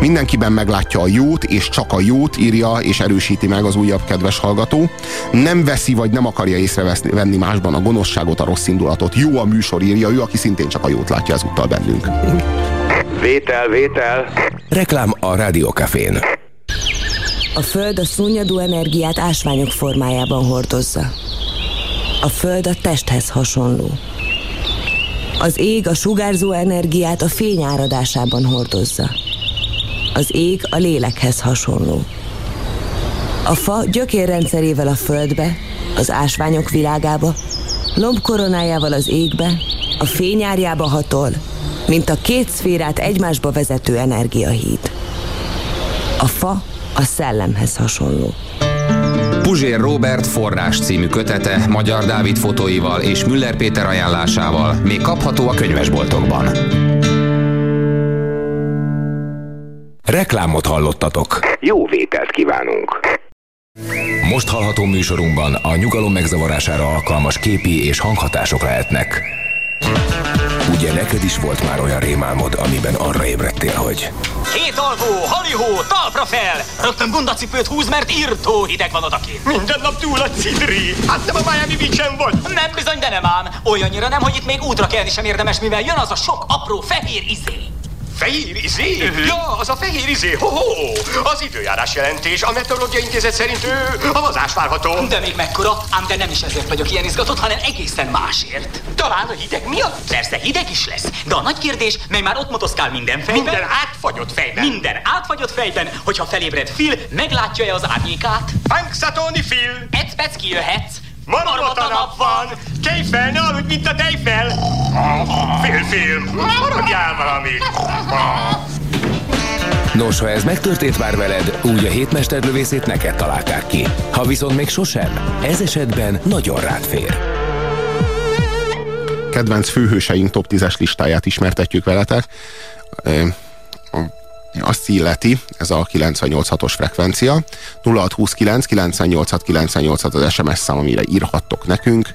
Mindenkiben meglátja a jót, és csak a jót írja és erősíti meg az újabb kedves hallgató. Nem veszi vagy nem akarja észrevenni másban a gonoszságot, a rossz indulatot. Jó a műsor, írja ő, aki szintén csak a jót látja ezúttal bennünk. Vétel, vétel. Reklám a Rádiókafén. A Föld a szúnyadó energiát ásványok formájában hordozza. A Föld a testhez hasonló. Az ég a sugárzó energiát a fény áradásában hordozza. Az ég a lélekhez hasonló. A fa gyökérrendszerével a földbe, az ásványok világába, lombkoronájával az égbe, a fényárjába hatol, mint a két szférát egymásba vezető energiahíd. A fa a szellemhez hasonló. Puzsér Robert forrás című kötete Magyar Dávid fotóival és Müller Péter ajánlásával még kapható a könyvesboltokban. Reklámot hallottatok. Jó vételt kívánunk. Most hallható műsorunkban a nyugalom megzavarására alkalmas képi és hanghatások lehetnek. Ugye neked is volt már olyan rémálmod, amiben arra ébredtél, hogy... Két alvó, halihó, talpra fel! Rögtön bundacipőt húz, mert írtó hideg van odakint. Minden nap túl a cidri. Hát nem a Miami beach vagy? Nem bizony, de nem ám. Olyannyira nem, hogy itt még útra kelni sem érdemes, mivel jön az a sok apró fehér izé. Fehér izé? Uh-huh. Ja, az a fehér izé. Ho-ho! Az időjárás jelentés. A Meteorológiai Intézet szerint ő havazás várható. De még mekkora? Ám de nem is ezért vagyok ilyen izgatott, hanem egészen másért. Talán a hideg miatt? Persze, hideg is lesz. De a nagy kérdés, mely már ott motoszkál minden fejben. Minden átfagyott fejben. Minden átfagyott fejben, hogyha felébred Phil, meglátja-e az árnyékát? Punxsutawney Phil! Ecpec kijöhetsz. Marmot a nap van! Tejfel, ne aludj, mint a tejfel! Film-film, maradjál valamit! Nos, ha ez megtörtént már veled, úgy a hétmesterlövészét neked találták ki. Ha viszont még sosem, ez esetben nagyon rád fér. Kedvenc főhőseink top 10-es listáját ismertetjük veletek azt illeti, ez a 986-os frekvencia, 0629 986 986 az SMS szám, amire írhattok nekünk.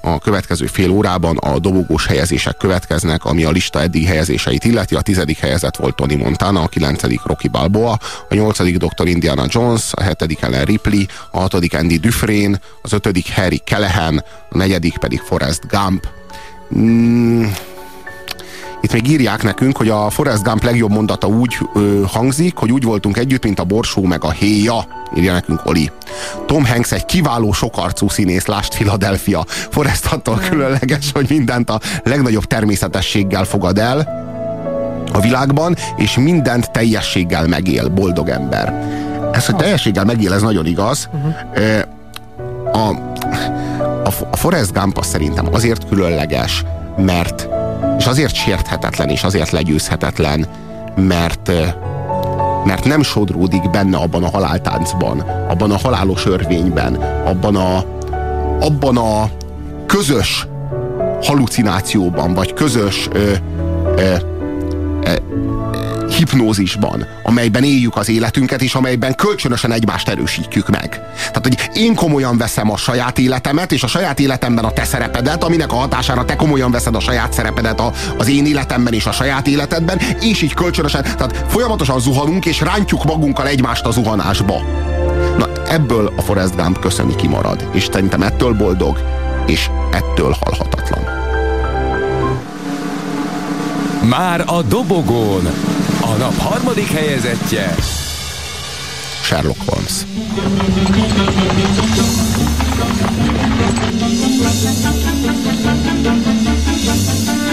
A következő fél órában a dobogós helyezések következnek, ami a lista eddig helyezéseit illeti. A tizedik helyezett volt Tony Montana, a kilencedik Rocky Balboa, a nyolcadik Dr. Indiana Jones, a hetedik Ellen Ripley, a hatodik Andy Dufresne, az ötödik Harry Callahan, a negyedik pedig Forrest Gump. Mm, itt még írják nekünk, hogy a Forrest Gump legjobb mondata úgy ö, hangzik, hogy úgy voltunk együtt, mint a borsó meg a héja, írja nekünk Oli. Tom Hanks egy kiváló sokarcú színész, lást Philadelphia. Forrest attól különleges, hogy mindent a legnagyobb természetességgel fogad el a világban, és mindent teljességgel megél, boldog ember. Ez, hogy teljességgel megél, ez nagyon igaz. A, a, a Forrest Gump az szerintem azért különleges, mert és azért sérthetetlen, és azért legyőzhetetlen, mert, mert nem sodródik benne abban a haláltáncban, abban a halálos örvényben, abban a, abban a közös halucinációban, vagy közös ö, ö, hipnózisban, amelyben éljük az életünket, és amelyben kölcsönösen egymást erősítjük meg. Tehát, hogy én komolyan veszem a saját életemet, és a saját életemben a te szerepedet, aminek a hatására te komolyan veszed a saját szerepedet a, az én életemben és a saját életedben, és így kölcsönösen, tehát folyamatosan zuhanunk, és rántjuk magunkkal egymást a zuhanásba. Na, ebből a Forrest Gump köszöni kimarad, és szerintem ettől boldog, és ettől halhatatlan. Már a dobogón a nap harmadik helyezettje Sherlock Holmes. Sherlock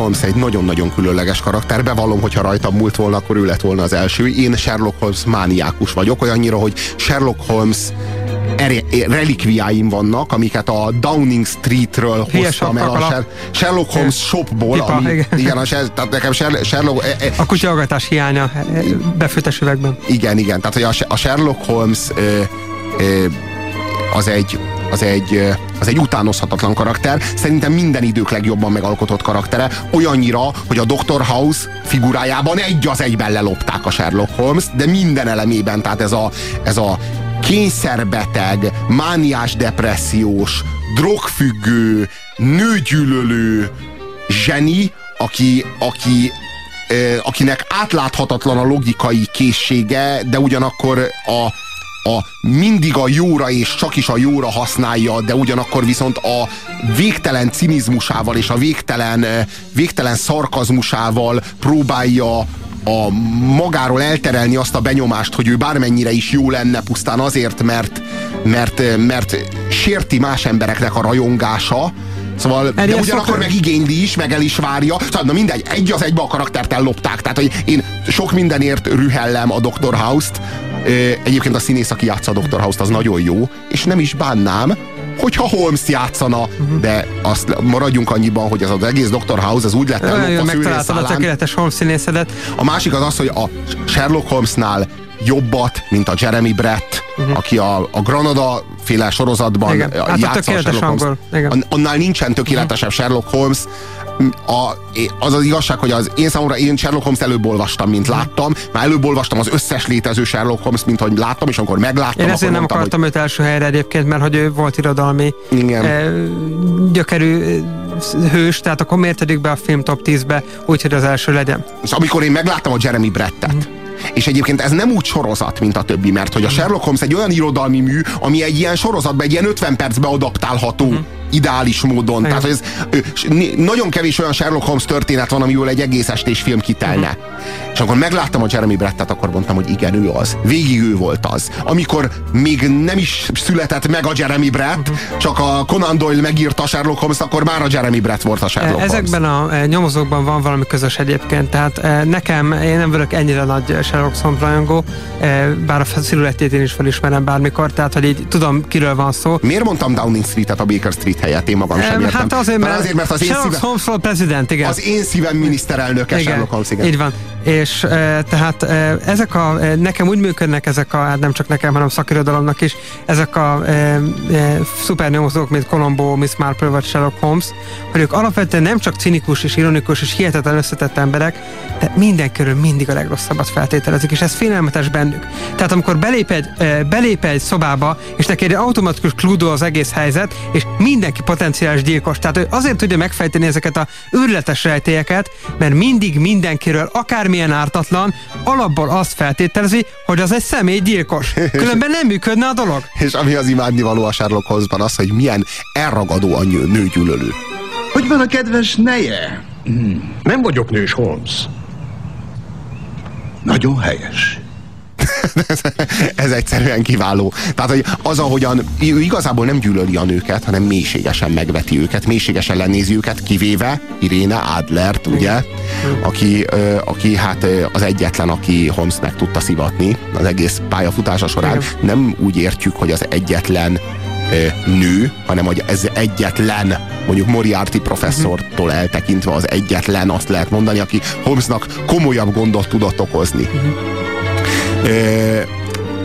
Holmes egy nagyon-nagyon különleges karakter. Bevallom, hogyha rajtam múlt volna, akkor ő lett volna az első. Én Sherlock Holmes mániákus vagyok, olyannyira, hogy Sherlock Holmes relikviáim vannak, amiket a Downing Streetről hoztam el a Sher Sherlock Holmes shopból. Pipa, ami, igen. igen, a, Sher tehát nekem Sherlock... E, e, A kutyahallgatás hiánya e, befőttes üvegben. Igen, igen. Tehát, hogy a, Sherlock Holmes az egy az egy, az egy utánozhatatlan karakter. Szerintem minden idők legjobban megalkotott karaktere. Olyannyira, hogy a Dr. House figurájában egy az egyben lelopták a Sherlock Holmes, de minden elemében, tehát ez a, ez a kényszerbeteg, mániás depressziós, drogfüggő, nőgyűlölő zseni, aki, aki akinek átláthatatlan a logikai készsége, de ugyanakkor a, a mindig a jóra és csak is a jóra használja, de ugyanakkor viszont a végtelen cinizmusával és a végtelen, végtelen szarkazmusával próbálja a magáról elterelni azt a benyomást, hogy ő bármennyire is jó lenne pusztán azért, mert, mert, mert sérti más embereknek a rajongása, Szóval, de ugyanakkor meg igényli is, meg el is várja. Szóval, na mindegy, egy az egybe a karaktert ellopták. Tehát, hogy én sok mindenért rühellem a Dr. House-t. Egyébként a színész, aki játsza a Dr. House-t, az nagyon jó, és nem is bánnám, hogyha Holmes játszana, uh-huh. de azt maradjunk annyiban, hogy ez az egész Dr. House az úgy lett ellopva Megtaláltad a tökéletes Holmes színészedet. A másik az az, hogy a Sherlock Holmesnál jobbat, mint a Jeremy Brett, uh-huh. aki a, a Granada féle sorozatban Igen. Hát játsza a Sherlock Holmes. Igen. Annál nincsen tökéletesebb uh-huh. Sherlock Holmes. A, az az igazság, hogy az én számomra én Sherlock Holmes előbb olvastam, mint láttam. Már előbb olvastam az összes létező Sherlock Holmes, mint hogy láttam, és amikor megláttam, Én ezért nem mondtam, akartam hogy... őt első helyre egyébként, mert hogy ő volt irodalmi Igen. Eh, gyökerű hős, tehát akkor miért tegyük be a film top 10-be, úgyhogy az első legyen. És amikor én megláttam a Jeremy Brettet, uh-huh és egyébként ez nem úgy sorozat, mint a többi, mert hogy a Sherlock Holmes egy olyan irodalmi mű, ami egy ilyen sorozatban, egy ilyen 50 percbe adaptálható. Mm ideális módon. Igen. Tehát, hogy ez, nagyon kevés olyan Sherlock Holmes történet van, amiből egy egész estés film kitelne. Uh-huh. És akkor megláttam a Jeremy Brettet, akkor mondtam, hogy igen, ő az. Végig ő volt az. Amikor még nem is született meg a Jeremy Brett, uh-huh. csak a Conan Doyle megírta a Sherlock Holmes, akkor már a Jeremy Brett volt a Sherlock Ezekben Holmes. a nyomozókban van valami közös egyébként. Tehát nekem, én nem vagyok ennyire nagy Sherlock Holmes rajongó, bár a sziluettét én is felismerem bármikor, tehát hogy így tudom, kiről van szó. Miért mondtam Downing Street-et a Baker Street helyett, én magam sem értem. Hát azért, mert, azért, mert az én szívem, Holmes prezident, igen. Az én szívem miniszterelnöke igen, Sherlock Holmes, igen. Így van. És e, tehát e, ezek a, e, nekem úgy működnek ezek a, hát nem csak nekem, hanem szakirodalomnak is, ezek a e, e, szupernyomozók, mint Colombo, Miss Marple vagy Sherlock Holmes, hogy ők alapvetően nem csak cinikus és ironikus és hihetetlen összetett emberek, de minden körül mindig a legrosszabbat feltételezik, és ez félelmetes bennük. Tehát amikor belép egy, e, belép egy szobába, és neki egy automatikus klúdó az egész helyzet, és mindenki potenciális gyilkos. Tehát ő azért tudja megfejteni ezeket a őrületes rejtélyeket, mert mindig mindenkiről, akármilyen ártatlan, alapból azt feltételezi, hogy az egy személy gyilkos. Különben nem működne a dolog. És ami az imádnivaló a Sherlock Holmesban az, hogy milyen elragadó a nőgyűlölő. Hogy van a kedves neje? Hmm. Nem vagyok nős, Holmes. Nagyon helyes. ez egyszerűen kiváló. Tehát, hogy az, ahogyan ő igazából nem gyűlöli a nőket, hanem mélységesen megveti őket, mélységesen lenézi őket, kivéve Irene Adlert, ugye, aki, aki hát az egyetlen, aki Holmes meg tudta szivatni az egész pályafutása során. Nem úgy értjük, hogy az egyetlen nő, hanem hogy ez egyetlen, mondjuk Moriarty professzortól eltekintve az egyetlen, azt lehet mondani, aki Holmesnak komolyabb gondot tudott okozni. Uh-huh えー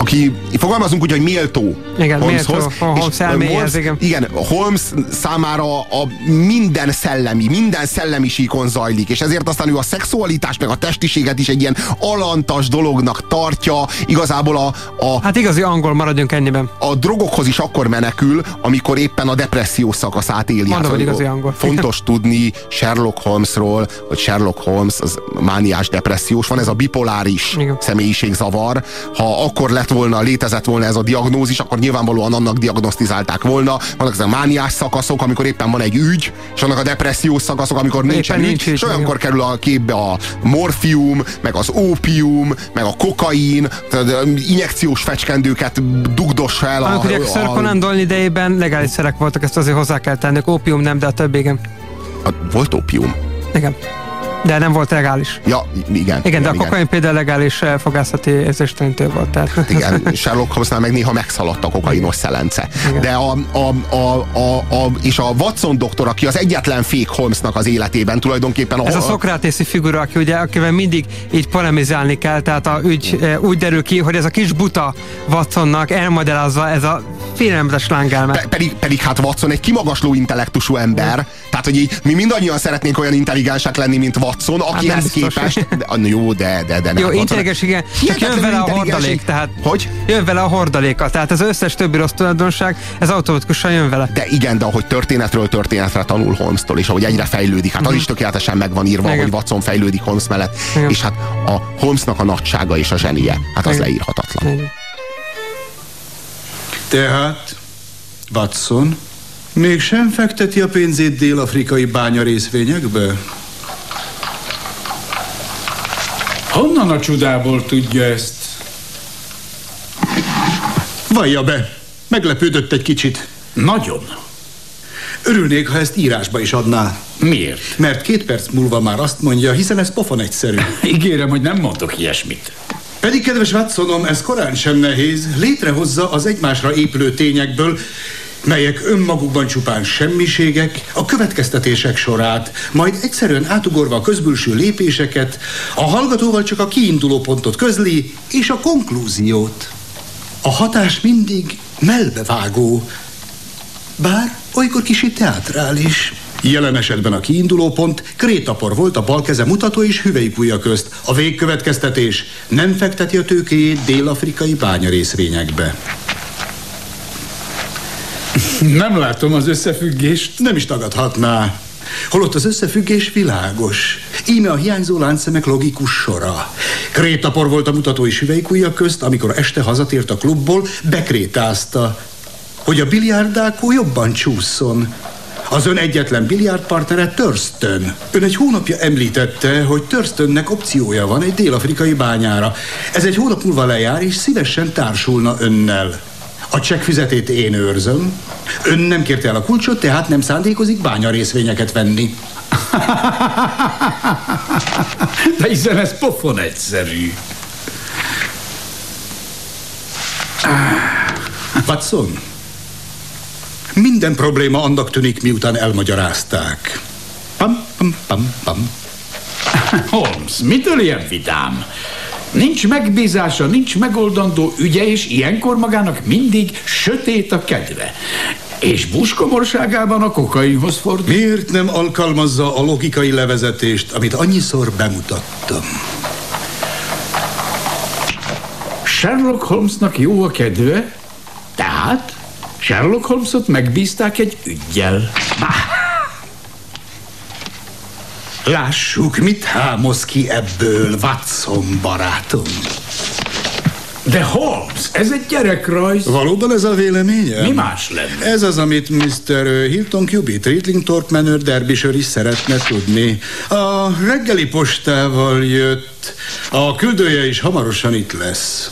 aki, fogalmazunk úgy, hogy méltó igen, Holmeshoz. Méltó, Holmes Holmes, igen. igen, Holmes számára a minden szellemi, minden szellemi síkon zajlik, és ezért aztán ő a szexualitást, meg a testiséget is egy ilyen alantas dolognak tartja, igazából a... a hát igazi angol maradjunk ennyiben. A drogokhoz is akkor menekül, amikor éppen a depresszió szakaszát éli. Mondom, hát, igazi angol. Fontos tudni Sherlock Holmesról, hogy Sherlock Holmes az mániás depressziós, van ez a bipoláris igen. személyiségzavar. Ha akkor lett volna, létezett volna ez a diagnózis, akkor nyilvánvalóan annak diagnosztizálták volna. Vannak ezek a mániás szakaszok, amikor éppen van egy ügy, és annak a depressziós szakaszok, amikor nincsen ügy, nincs és olyankor kerül a képbe a morfium, meg az ópium, meg a kokain, tehát injekciós fecskendőket dugdossa el. A, ugye Sir Conan Doyle idejében legális szerek voltak, ezt azért hozzá kell tenni. Ópium nem, de a több igen. A, volt ópium? Igen. De nem volt legális. Ja, igen. Igen, igen de a kokain igen. például legális eh, fogászati érzéstelenítő volt. Tehát. Hát igen, Sherlock Holmesnál meg néha megszaladt a kokainos szelence. Igen. De a, a, a, a, a, és a Watson doktor, aki az egyetlen fék Holmesnak az életében tulajdonképpen. A, Ez a Szokratési figura, aki ugye, akivel mindig így polemizálni kell, tehát a ügy e, úgy derül ki, hogy ez a kis buta Watsonnak elmagyarázza ez a félelmetes lángelme. Pe, pedig, pedig hát Watson egy kimagasló intellektusú ember. Tehát hogy így, mi mindannyian szeretnénk olyan intelligensek lenni, mint Watson, akihez hát képest... De, jó, de, de, de nem. Jó, intelligens, igen. Csak jön vele a hordalék, tehát... Hogy? Jön vele a hordaléka, tehát az összes többi rossz tulajdonság, ez automatikusan jön vele. De igen, de ahogy történetről történetre tanul Holmes-tól, és ahogy egyre fejlődik, hát az mhm. is tökéletesen meg van írva, igen. hogy Watson fejlődik Holmes mellett, igen. és hát a Holmesnak a nagysága és a zsenie, hát az igen. leírhatatlan. Igen. Tehát, Watson, mégsem fekteti a pénzét dél-afrikai bánya részvényekbe? Honnan a csodából tudja ezt? Vallja be, meglepődött egy kicsit. Nagyon. Örülnék, ha ezt írásba is adná. Miért? Mert két perc múlva már azt mondja, hiszen ez pofon egyszerű. Ígérem, hogy nem mondok ilyesmit. Pedig, kedves Watsonom, ez korán sem nehéz. Létrehozza az egymásra épülő tényekből melyek önmagukban csupán semmiségek, a következtetések sorát, majd egyszerűen átugorva a közbülső lépéseket, a hallgatóval csak a kiinduló pontot közli, és a konklúziót. A hatás mindig melbevágó, bár olykor kicsit teátrális. Jelen esetben a kiinduló pont krétapor volt a bal keze mutató és hüvelykújja közt. A végkövetkeztetés nem fekteti a tőkéjét dél-afrikai bányarészvényekbe. Nem látom az összefüggést. Nem is tagadhatná. Holott az összefüggés világos. Íme a hiányzó láncszemek logikus sora. Krétapor volt a mutatói süvelykújja közt, amikor este hazatért a klubból, bekrétázta, hogy a biliárdákó jobban csúszson. Az ön egyetlen biliárdpartnere Thurston. Ön egy hónapja említette, hogy Thurstonnek opciója van egy dél-afrikai bányára. Ez egy hónap múlva lejár, és szívesen társulna önnel. A csekkfüzetét én őrzöm. Ön nem kérte el a kulcsot, tehát nem szándékozik bánya részvényeket venni. De hiszen ez pofon egyszerű. Watson, minden probléma annak tűnik, miután elmagyarázták. Pam, pam, pam, pam. Holmes, mitől ilyen vidám? Nincs megbízása, nincs megoldandó ügye, és ilyenkor magának mindig sötét a kedve. És buskomorságában a kokainhoz fordul. Miért nem alkalmazza a logikai levezetést, amit annyiszor bemutattam? Sherlock Holmesnak jó a kedve, tehát Sherlock Holmesot megbízták egy ügyjel. Lássuk, mit hámoz ki ebből, Watson barátom. De Holmes, ez egy gyerekrajz. Valóban ez a véleménye? Mi más lenne? Ez az, amit Mr. Hilton Cubitt, Ritling Manor Derbyshire is szeretne tudni. A reggeli postával jött. A küldője is hamarosan itt lesz.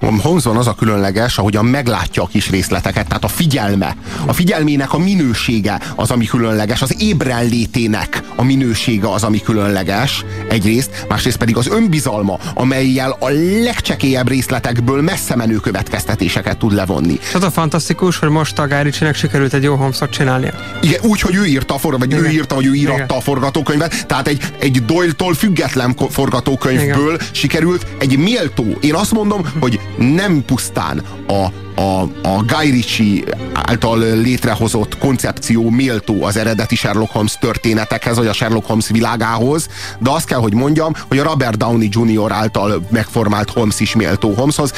Holmesban az a különleges, ahogyan meglátja a kis részleteket, tehát a figyelme, a figyelmének a minősége az, ami különleges, az ébrenlétének a minősége az, ami különleges, egyrészt, másrészt pedig az önbizalma, amelyel a legcsekélyebb részletekből messze menő következtetéseket tud levonni. Az a fantasztikus, hogy most a Guy sikerült egy jó Holmesot csinálnia. Igen, úgy, hogy ő írta a forgatókönyvet, vagy Igen. ő írta, vagy ő íratta Igen. a forgatókönyvet, tehát egy, egy Doyle-tól független forgatókönyvből Igen. sikerült egy méltó, én azt mondom, hogy nem pusztán a, a, a Guy Ritchie által létrehozott koncepció méltó az eredeti Sherlock Holmes történetekhez, vagy a Sherlock Holmes világához, de azt kell, hogy mondjam, hogy a Robert Downey Jr. által megformált Holmes is méltó Holmeshoz.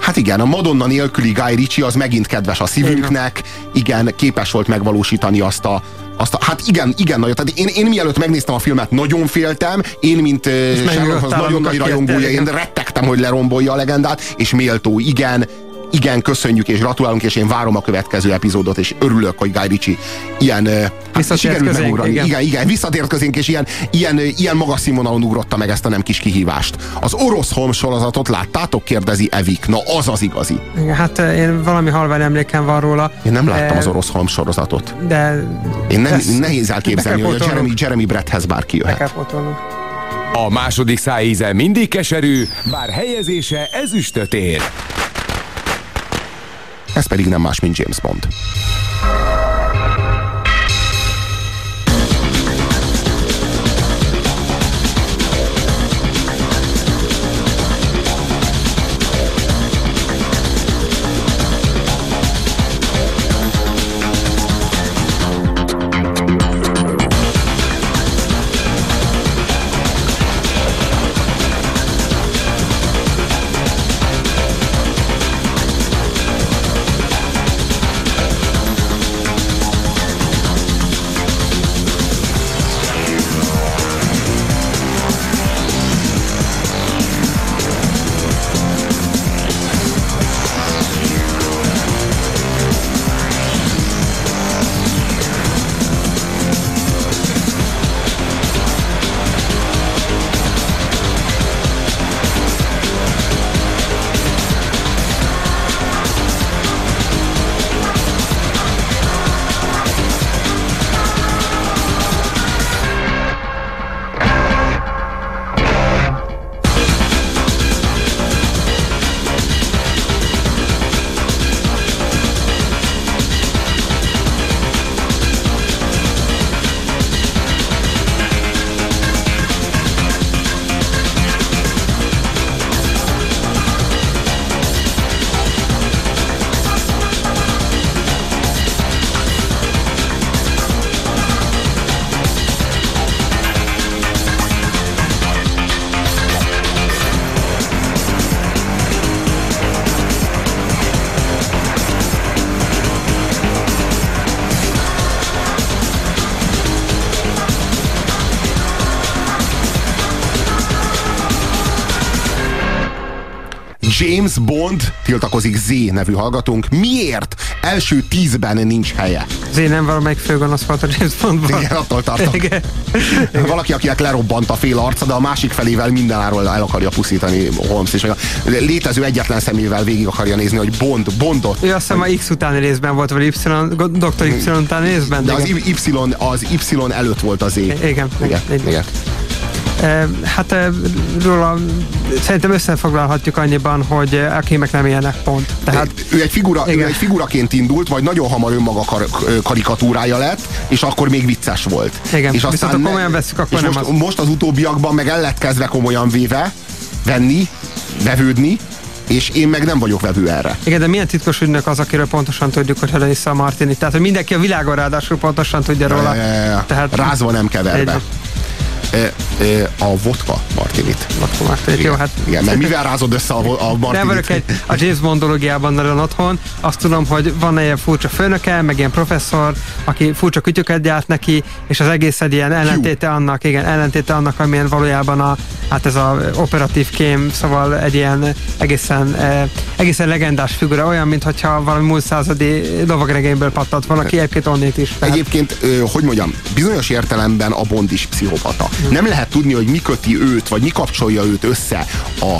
Hát igen, a Madonna nélküli Guy Ritchie az megint kedves a szívünknek, igen, képes volt megvalósítani azt a, azt hát igen, igen, nagyon. Tehát én, én mielőtt megnéztem a filmet, nagyon féltem, én, mint uh, Sherlock nagyon nagy rajongója, én rettegtem, hogy lerombolja a legendát, és méltó, igen, igen, köszönjük és gratulálunk, és én várom a következő epizódot, és örülök, hogy Guy Ritchie ilyen hát sikerült közénk, megugrani. Igen. igen, igen, visszatért közénk, és ilyen, ilyen, ilyen magas színvonalon ugrotta meg ezt a nem kis kihívást. Az orosz Holmes sorozatot láttátok? Kérdezi Evik. Na, az az igazi. Igen, hát én valami halvány emlékem van róla. Én nem láttam e... az orosz Holmes sorozatot. De... Én nem, nehéz elképzelni, hogy a Jeremy, Jeremy Bretthez bárki jöhet. A második szájíze mindig keserű, bár helyezése ezüstöt ér ez pedig nem más, mint James Bond. Bond, tiltakozik Z nevű hallgatónk. Miért? Első tízben nincs helye. Z nem valamelyik főgonosz volt a James Bondban. Igen, attól tartok. Igen. Valaki, akinek lerobbant a fél arca, de a másik felével mindenáról el akarja pusztítani Holmes, és a létező egyetlen szemével végig akarja nézni, hogy Bond, Bondot. Ő azt hiszem a X utáni részben volt, vagy Y, Dr. Y utáni részben. De az Y, az Y előtt volt az Z. Igen, igen. igen. igen. Hát róla szerintem összefoglalhatjuk annyiban, hogy a kémek nem ilyenek pont. Tehát, ő, egy figura, ő egy figuraként indult, vagy nagyon hamar önmaga kar, karikatúrája lett, és akkor még vicces volt. Igen, és aztán viszont komolyan veszük, akkor nem most, az... most az utóbbiakban meg el lett kezdve komolyan véve, venni, vevődni, és én meg nem vagyok vevő erre. Igen, de milyen titkos ügynök az, akiről pontosan tudjuk, hogy Helena Martini. Tehát, hogy mindenki a világon ráadásul pontosan tudja róla. Ja, ja, ja. Tehát, Rázva nem keverve. Egy a vodka martinit. Vodka martinit, jó, hát... Igen, mert mivel rázod össze a, a martinit? Nem vagyok egy, a James Bondológiában nagyon otthon. Azt tudom, hogy van ilyen furcsa főnöke, meg ilyen professzor, aki furcsa kütyöket gyárt neki, és az egész egy ilyen ellentéte annak, igen, ellentéte annak, amilyen valójában a, hát ez a operatív kém, szóval egy ilyen egészen, eh, egészen legendás figura, olyan, mintha valami múlt századi lovagregényből pattant volna ki, egyébként onnét is. Tehát... Egyébként, hogy mondjam, bizonyos értelemben a Bond is pszichopata. Nem lehet tudni, hogy mi köti őt, vagy mi kapcsolja őt össze a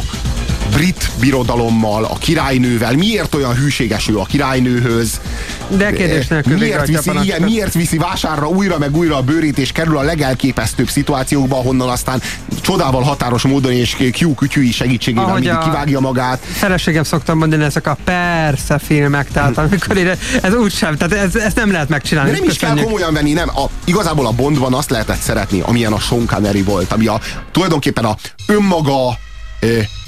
brit birodalommal, a királynővel, miért olyan hűséges ő a királynőhöz, de kérdés nélkül miért viszi, igen, miért viszi vásárra újra meg újra a bőrét, és kerül a legelképesztőbb szituációkba, ahonnan aztán csodával határos módon és Q kütyűi segítségével Ahogy mindig kivágja magát. Feleségem szoktam mondani, ezek a persze filmek, tehát hm. amikor ide, ez úgy sem, tehát ez, ezt nem lehet megcsinálni. De nem is kell komolyan venni, nem. A, igazából a Bondban azt lehetett szeretni, amilyen a Sean Connery volt, ami a, tulajdonképpen a önmaga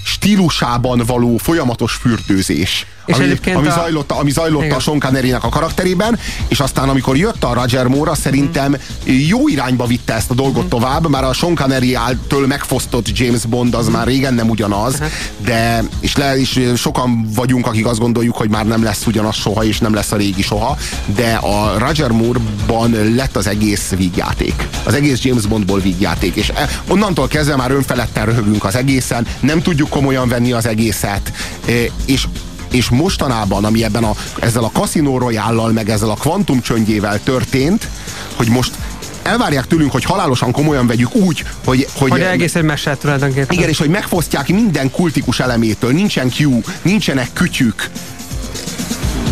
stílusában való folyamatos fürdőzés. És ami, ami, a... zajlott, ami zajlott a Sean connery a karakterében, és aztán amikor jött a Roger Moore, szerintem jó irányba vitte ezt a dolgot mm. tovább, már a Sean connery től megfosztott James Bond az mm. már régen nem ugyanaz, uh-huh. de és, le, és sokan vagyunk, akik azt gondoljuk, hogy már nem lesz ugyanaz soha, és nem lesz a régi soha, de a Roger Moore-ban lett az egész vígjáték. Az egész James Bondból vígjáték, és e, onnantól kezdve már önfeledten röhögünk az egészen, nem tudjuk komolyan venni az egészet, e, és és mostanában, ami ebben a, ezzel a Casino royale meg ezzel a kvantum csöndjével történt, hogy most elvárják tőlünk, hogy halálosan komolyan vegyük úgy, hogy... Hogy, hogy egész egy meset tulajdonképpen. Igen, és hogy megfosztják minden kultikus elemétől. Nincsen Q, nincsenek kütyük,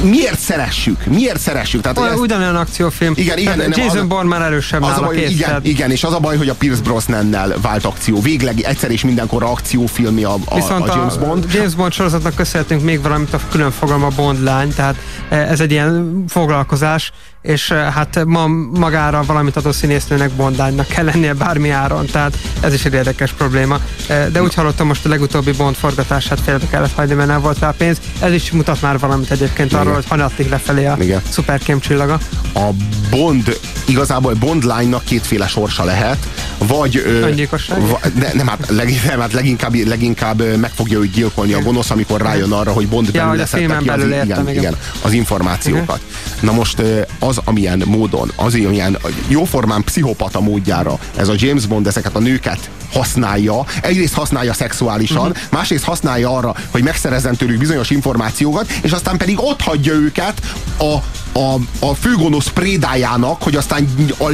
miért szeressük? Miért szeressük? Tehát, ez... Ugyanolyan akciófilm. Igen, igen. Hát Jason az, Bourne már erősebb az a baj, kész, igen, igen, és az a baj, hogy a Pierce Brosnannel vált akció. Végleg egyszer és mindenkor akciófilmi a, a, Viszont a James Bond. A James Bond sorozatnak köszönhetünk még valamit a külön fogalma Bond lány, tehát eh, ez egy ilyen foglalkozás, és eh, hát ma magára valamit adó színésznőnek bondánynak kell lennie bármi áron, tehát ez is egy érdekes probléma. Eh, de úgy hallottam most a legutóbbi Bond forgatását félbe kellett hagyni, mert nem volt rá pénz. Ez is mutat már valamit egyébként arról, hogy hanyatig lefelé a Igen. szuperkém csillaga. A Bond, igazából Bond lánynak kétféle sorsa lehet, vagy... Öngyilkosság? Ne, nem, hát, leg, nem, hát leginkább, leginkább meg fogja őt gyilkolni a gonosz, amikor rájön arra, hogy Bond ja, belül ki az, igen, igen, igen, az információkat. Uh-huh. Na most az, amilyen módon, az ilyen jóformán pszichopata módjára ez a James Bond ezeket a nőket használja, egyrészt használja szexuálisan, uh-huh. másrészt használja arra, hogy megszerezzen tőlük bizonyos információkat, és aztán pedig ott hagyja őket a, a, a főgonosz prédájának, hogy aztán a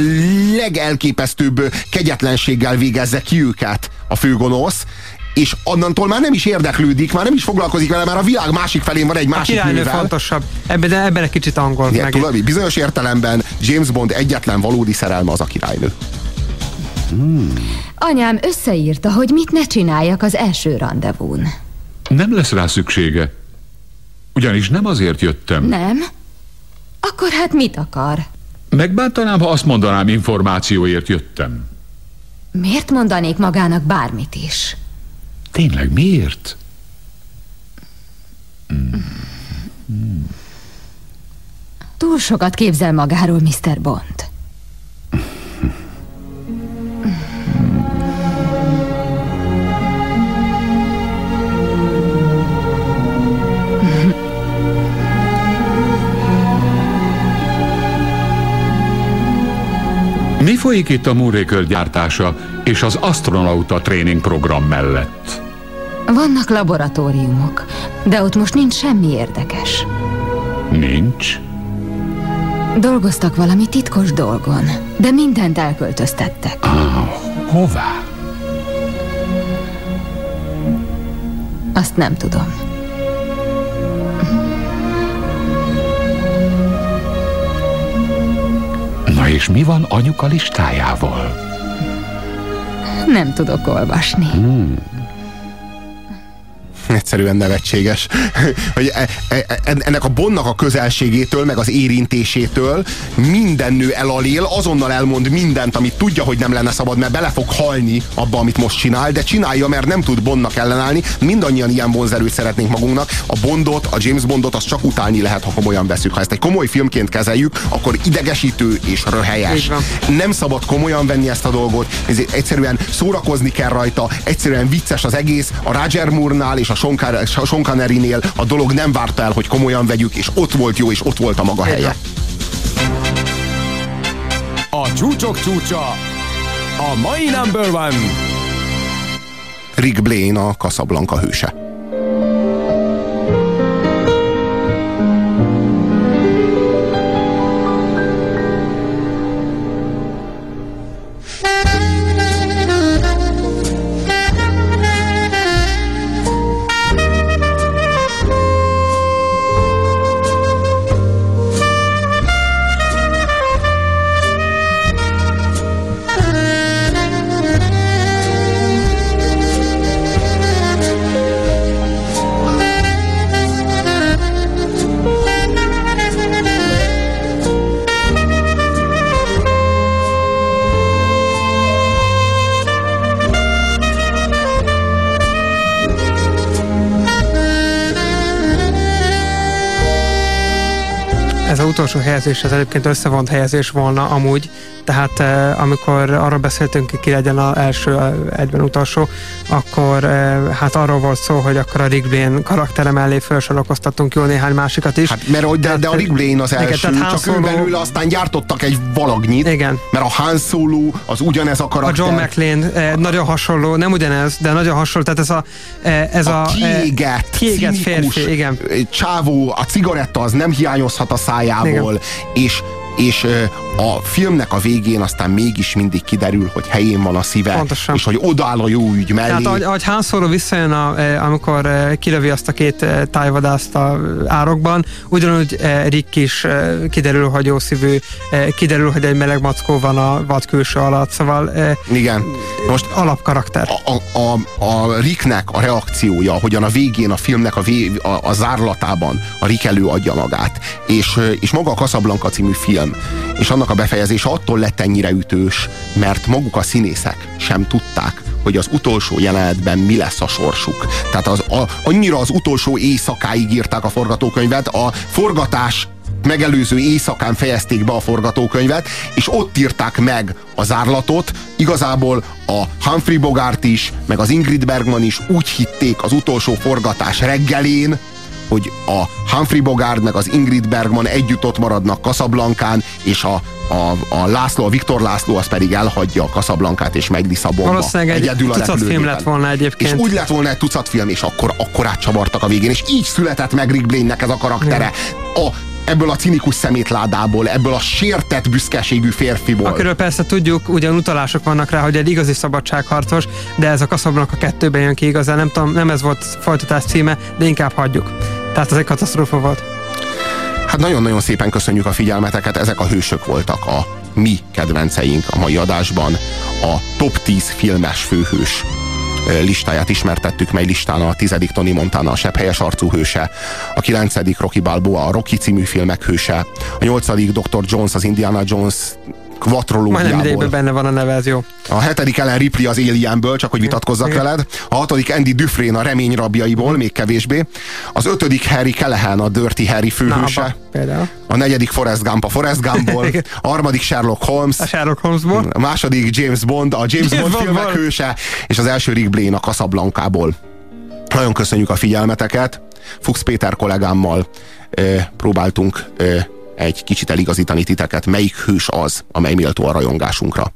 legelképesztőbb kegyetlenséggel végezze ki őket a főgonosz, és onnantól már nem is érdeklődik, már nem is foglalkozik vele, már a világ másik felén van egy másik a nővel. fontosabb. Ebben, de ebben egy kicsit angol. Igen, tudod, bizonyos értelemben James Bond egyetlen valódi szerelme az a királynő. Hmm. Anyám összeírta, hogy mit ne csináljak az első rendezvún. Nem lesz rá szüksége. Ugyanis nem azért jöttem. Nem? Akkor hát mit akar? Megbántanám, ha azt mondanám, információért jöttem. Miért mondanék magának bármit is? Tényleg, miért? Hmm. Túl sokat képzel magáról, Mr. Bond. Mi folyik itt a Múrékör gyártása és az astronauta tréning program mellett? Vannak laboratóriumok, de ott most nincs semmi érdekes. Nincs? Dolgoztak valami titkos dolgon, de mindent elköltöztettek. Ah, hová? Azt nem tudom. Na és mi van anyuka listájával? Nem tudok olvasni. Hmm. Egyszerűen nevetséges. Hogy e, e, e, ennek a bonnak a közelségétől, meg az érintésétől minden nő elalél, azonnal elmond mindent, amit tudja, hogy nem lenne szabad, mert bele fog halni abba, amit most csinál, de csinálja, mert nem tud Bondnak ellenállni. Mindannyian ilyen vonzerőt szeretnénk magunknak. A Bondot, a James Bondot, az csak utálni lehet, ha komolyan veszük. Ha ezt egy komoly filmként kezeljük, akkor idegesítő és röhelyes. Nem szabad komolyan venni ezt a dolgot, ez egyszerűen szórakozni kell rajta, egyszerűen vicces az egész. A Roger Moore-nál és a Sean Connery-nél a dolog nem várta el, hogy komolyan vegyük, és ott volt jó, és ott volt a maga helye. A csúcsok csúcsa, a mai number one. Rick Blaine a Casablanca hőse. Utolsó helyezés az egyébként összevont helyezés volna amúgy, tehát eh, amikor arról beszéltünk, ki legyen az első, eh, egyben utolsó, akkor eh, hát arról volt szó, hogy akkor a Rick Blaine karaktere mellé felsorokoztatunk jó néhány másikat is. Hát, mert de, de a Rick Blaine az első, igen, csak Solo... ő belőle aztán gyártottak egy valagnyit. Igen. Mert a Han Solo az ugyanez a karakter. A John McLean eh, nagyon hasonló, nem ugyanez, de nagyon hasonló, tehát ez a ez a, a kiégett, kiégett férfi, igen. csávó, a cigaretta az nem hiányozhat a szájából, igen. és és a filmnek a végén aztán mégis mindig kiderül, hogy helyén van a szíve, Pontosan. és hogy odáll a jó ügy mellé. Tehát ahogy, ahogy Han Solo visszajön, a, amikor kilövi azt a két tájvadászt a árokban, ugyanúgy Rick is kiderül, hogy jó szívű, kiderül, hogy egy meleg mackó van a vad külső alatt, szóval Igen. Most alapkarakter. A, a, a Ricknek a reakciója, hogyan a végén a filmnek a, vé, a, a zárlatában a Rick előadja magát, és, és maga a Casablanca című film film. És annak a befejezése attól lett ennyire ütős, mert maguk a színészek sem tudták, hogy az utolsó jelenetben mi lesz a sorsuk. Tehát az, a, annyira az utolsó éjszakáig írták a forgatókönyvet, a forgatás megelőző éjszakán fejezték be a forgatókönyvet, és ott írták meg a zárlatot. Igazából a Humphrey Bogart is, meg az Ingrid Bergman is úgy hitték az utolsó forgatás reggelén, hogy a Humphrey Bogart meg az Ingrid Bergman együtt ott maradnak Casablancán, és a, a, a László, a Viktor László az pedig elhagyja a Casablancát és megy Lisszabonba. Valószínűleg egy Egyedül tucat film lett volna egyébként. És úgy lett volna egy tucat film, és akkor, akkor átcsavartak a végén, és így született meg Rick Blaine-nek ez a karaktere. A ebből a cinikus szemétládából, ebből a sértett büszkeségű férfiból. Akiről persze tudjuk, ugyan utalások vannak rá, hogy egy igazi szabadságharcos, de ez a kaszabnak a kettőben jön ki igazán. Nem tudom, nem ez volt folytatás címe, de inkább hagyjuk. Tehát ez egy katasztrófa volt. Hát nagyon-nagyon szépen köszönjük a figyelmeteket, ezek a hősök voltak a mi kedvenceink a mai adásban. A top 10 filmes főhős listáját ismertettük, mely listán a tizedik Tony Montana a helyes arcú hőse, a kilencedik Rocky Balboa a Rocky című filmek hőse, a nyolcadik Dr. Jones az Indiana Jones kvatrológiából. Majdnem idejében benne van a neve, ez jó. A hetedik Ellen Ripley az Alienből, csak hogy vitatkozzak Igen. veled. A hatodik Andy Dufresne a remény rabjaiból, még kevésbé. Az ötödik Harry Callahan a Dirty Harry főhőse. Na, a negyedik Forrest Gump a Forrest Gumpból. a harmadik Sherlock Holmes. A Sherlock Holmesból. A második James Bond, a James, James Bond filmek hőse. És az első Rick Blaine a Casablanca-ból. Nagyon köszönjük a figyelmeteket. Fuchs Péter kollégámmal e, próbáltunk e, egy kicsit eligazítani titeket, melyik hős az, amely méltó a rajongásunkra.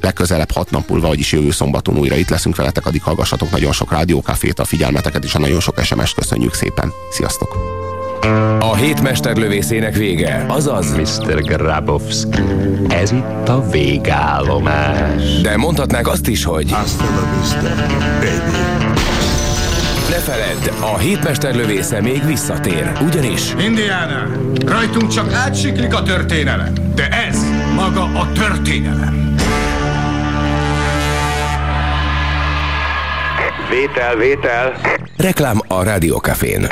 legközelebb hat nap múlva, vagyis jövő szombaton újra itt leszünk veletek, addig hallgassatok nagyon sok rádiókafét, a figyelmeteket és a nagyon sok SMS-t köszönjük szépen. Sziasztok! A hét mesterlövészének vége, azaz Mr. Grabowski. Ez itt a végállomás. De mondhatnánk azt is, hogy Hasta la vista, baby. Ne feledd, a hétmester lövésze még visszatér, ugyanis... Indiana, rajtunk csak átsiklik a történelem, de ez maga a történelem. Vétel, vétel. Reklám a Rádiókafén.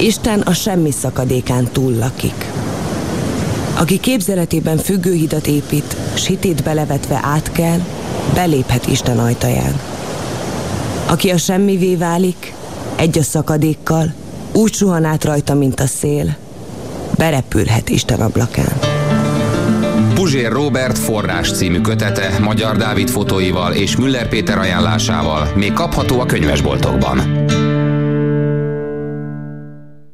Isten a semmi szakadékán túl lakik. Aki képzeletében függőhidat épít, sitét belevetve át kell, beléphet Isten ajtaján. Aki a semmivé válik, egy a szakadékkal, úgy suhan át rajta, mint a szél, berepülhet Isten ablakán. Puzsér Robert forrás című kötete Magyar Dávid fotóival és Müller Péter ajánlásával még kapható a könyvesboltokban.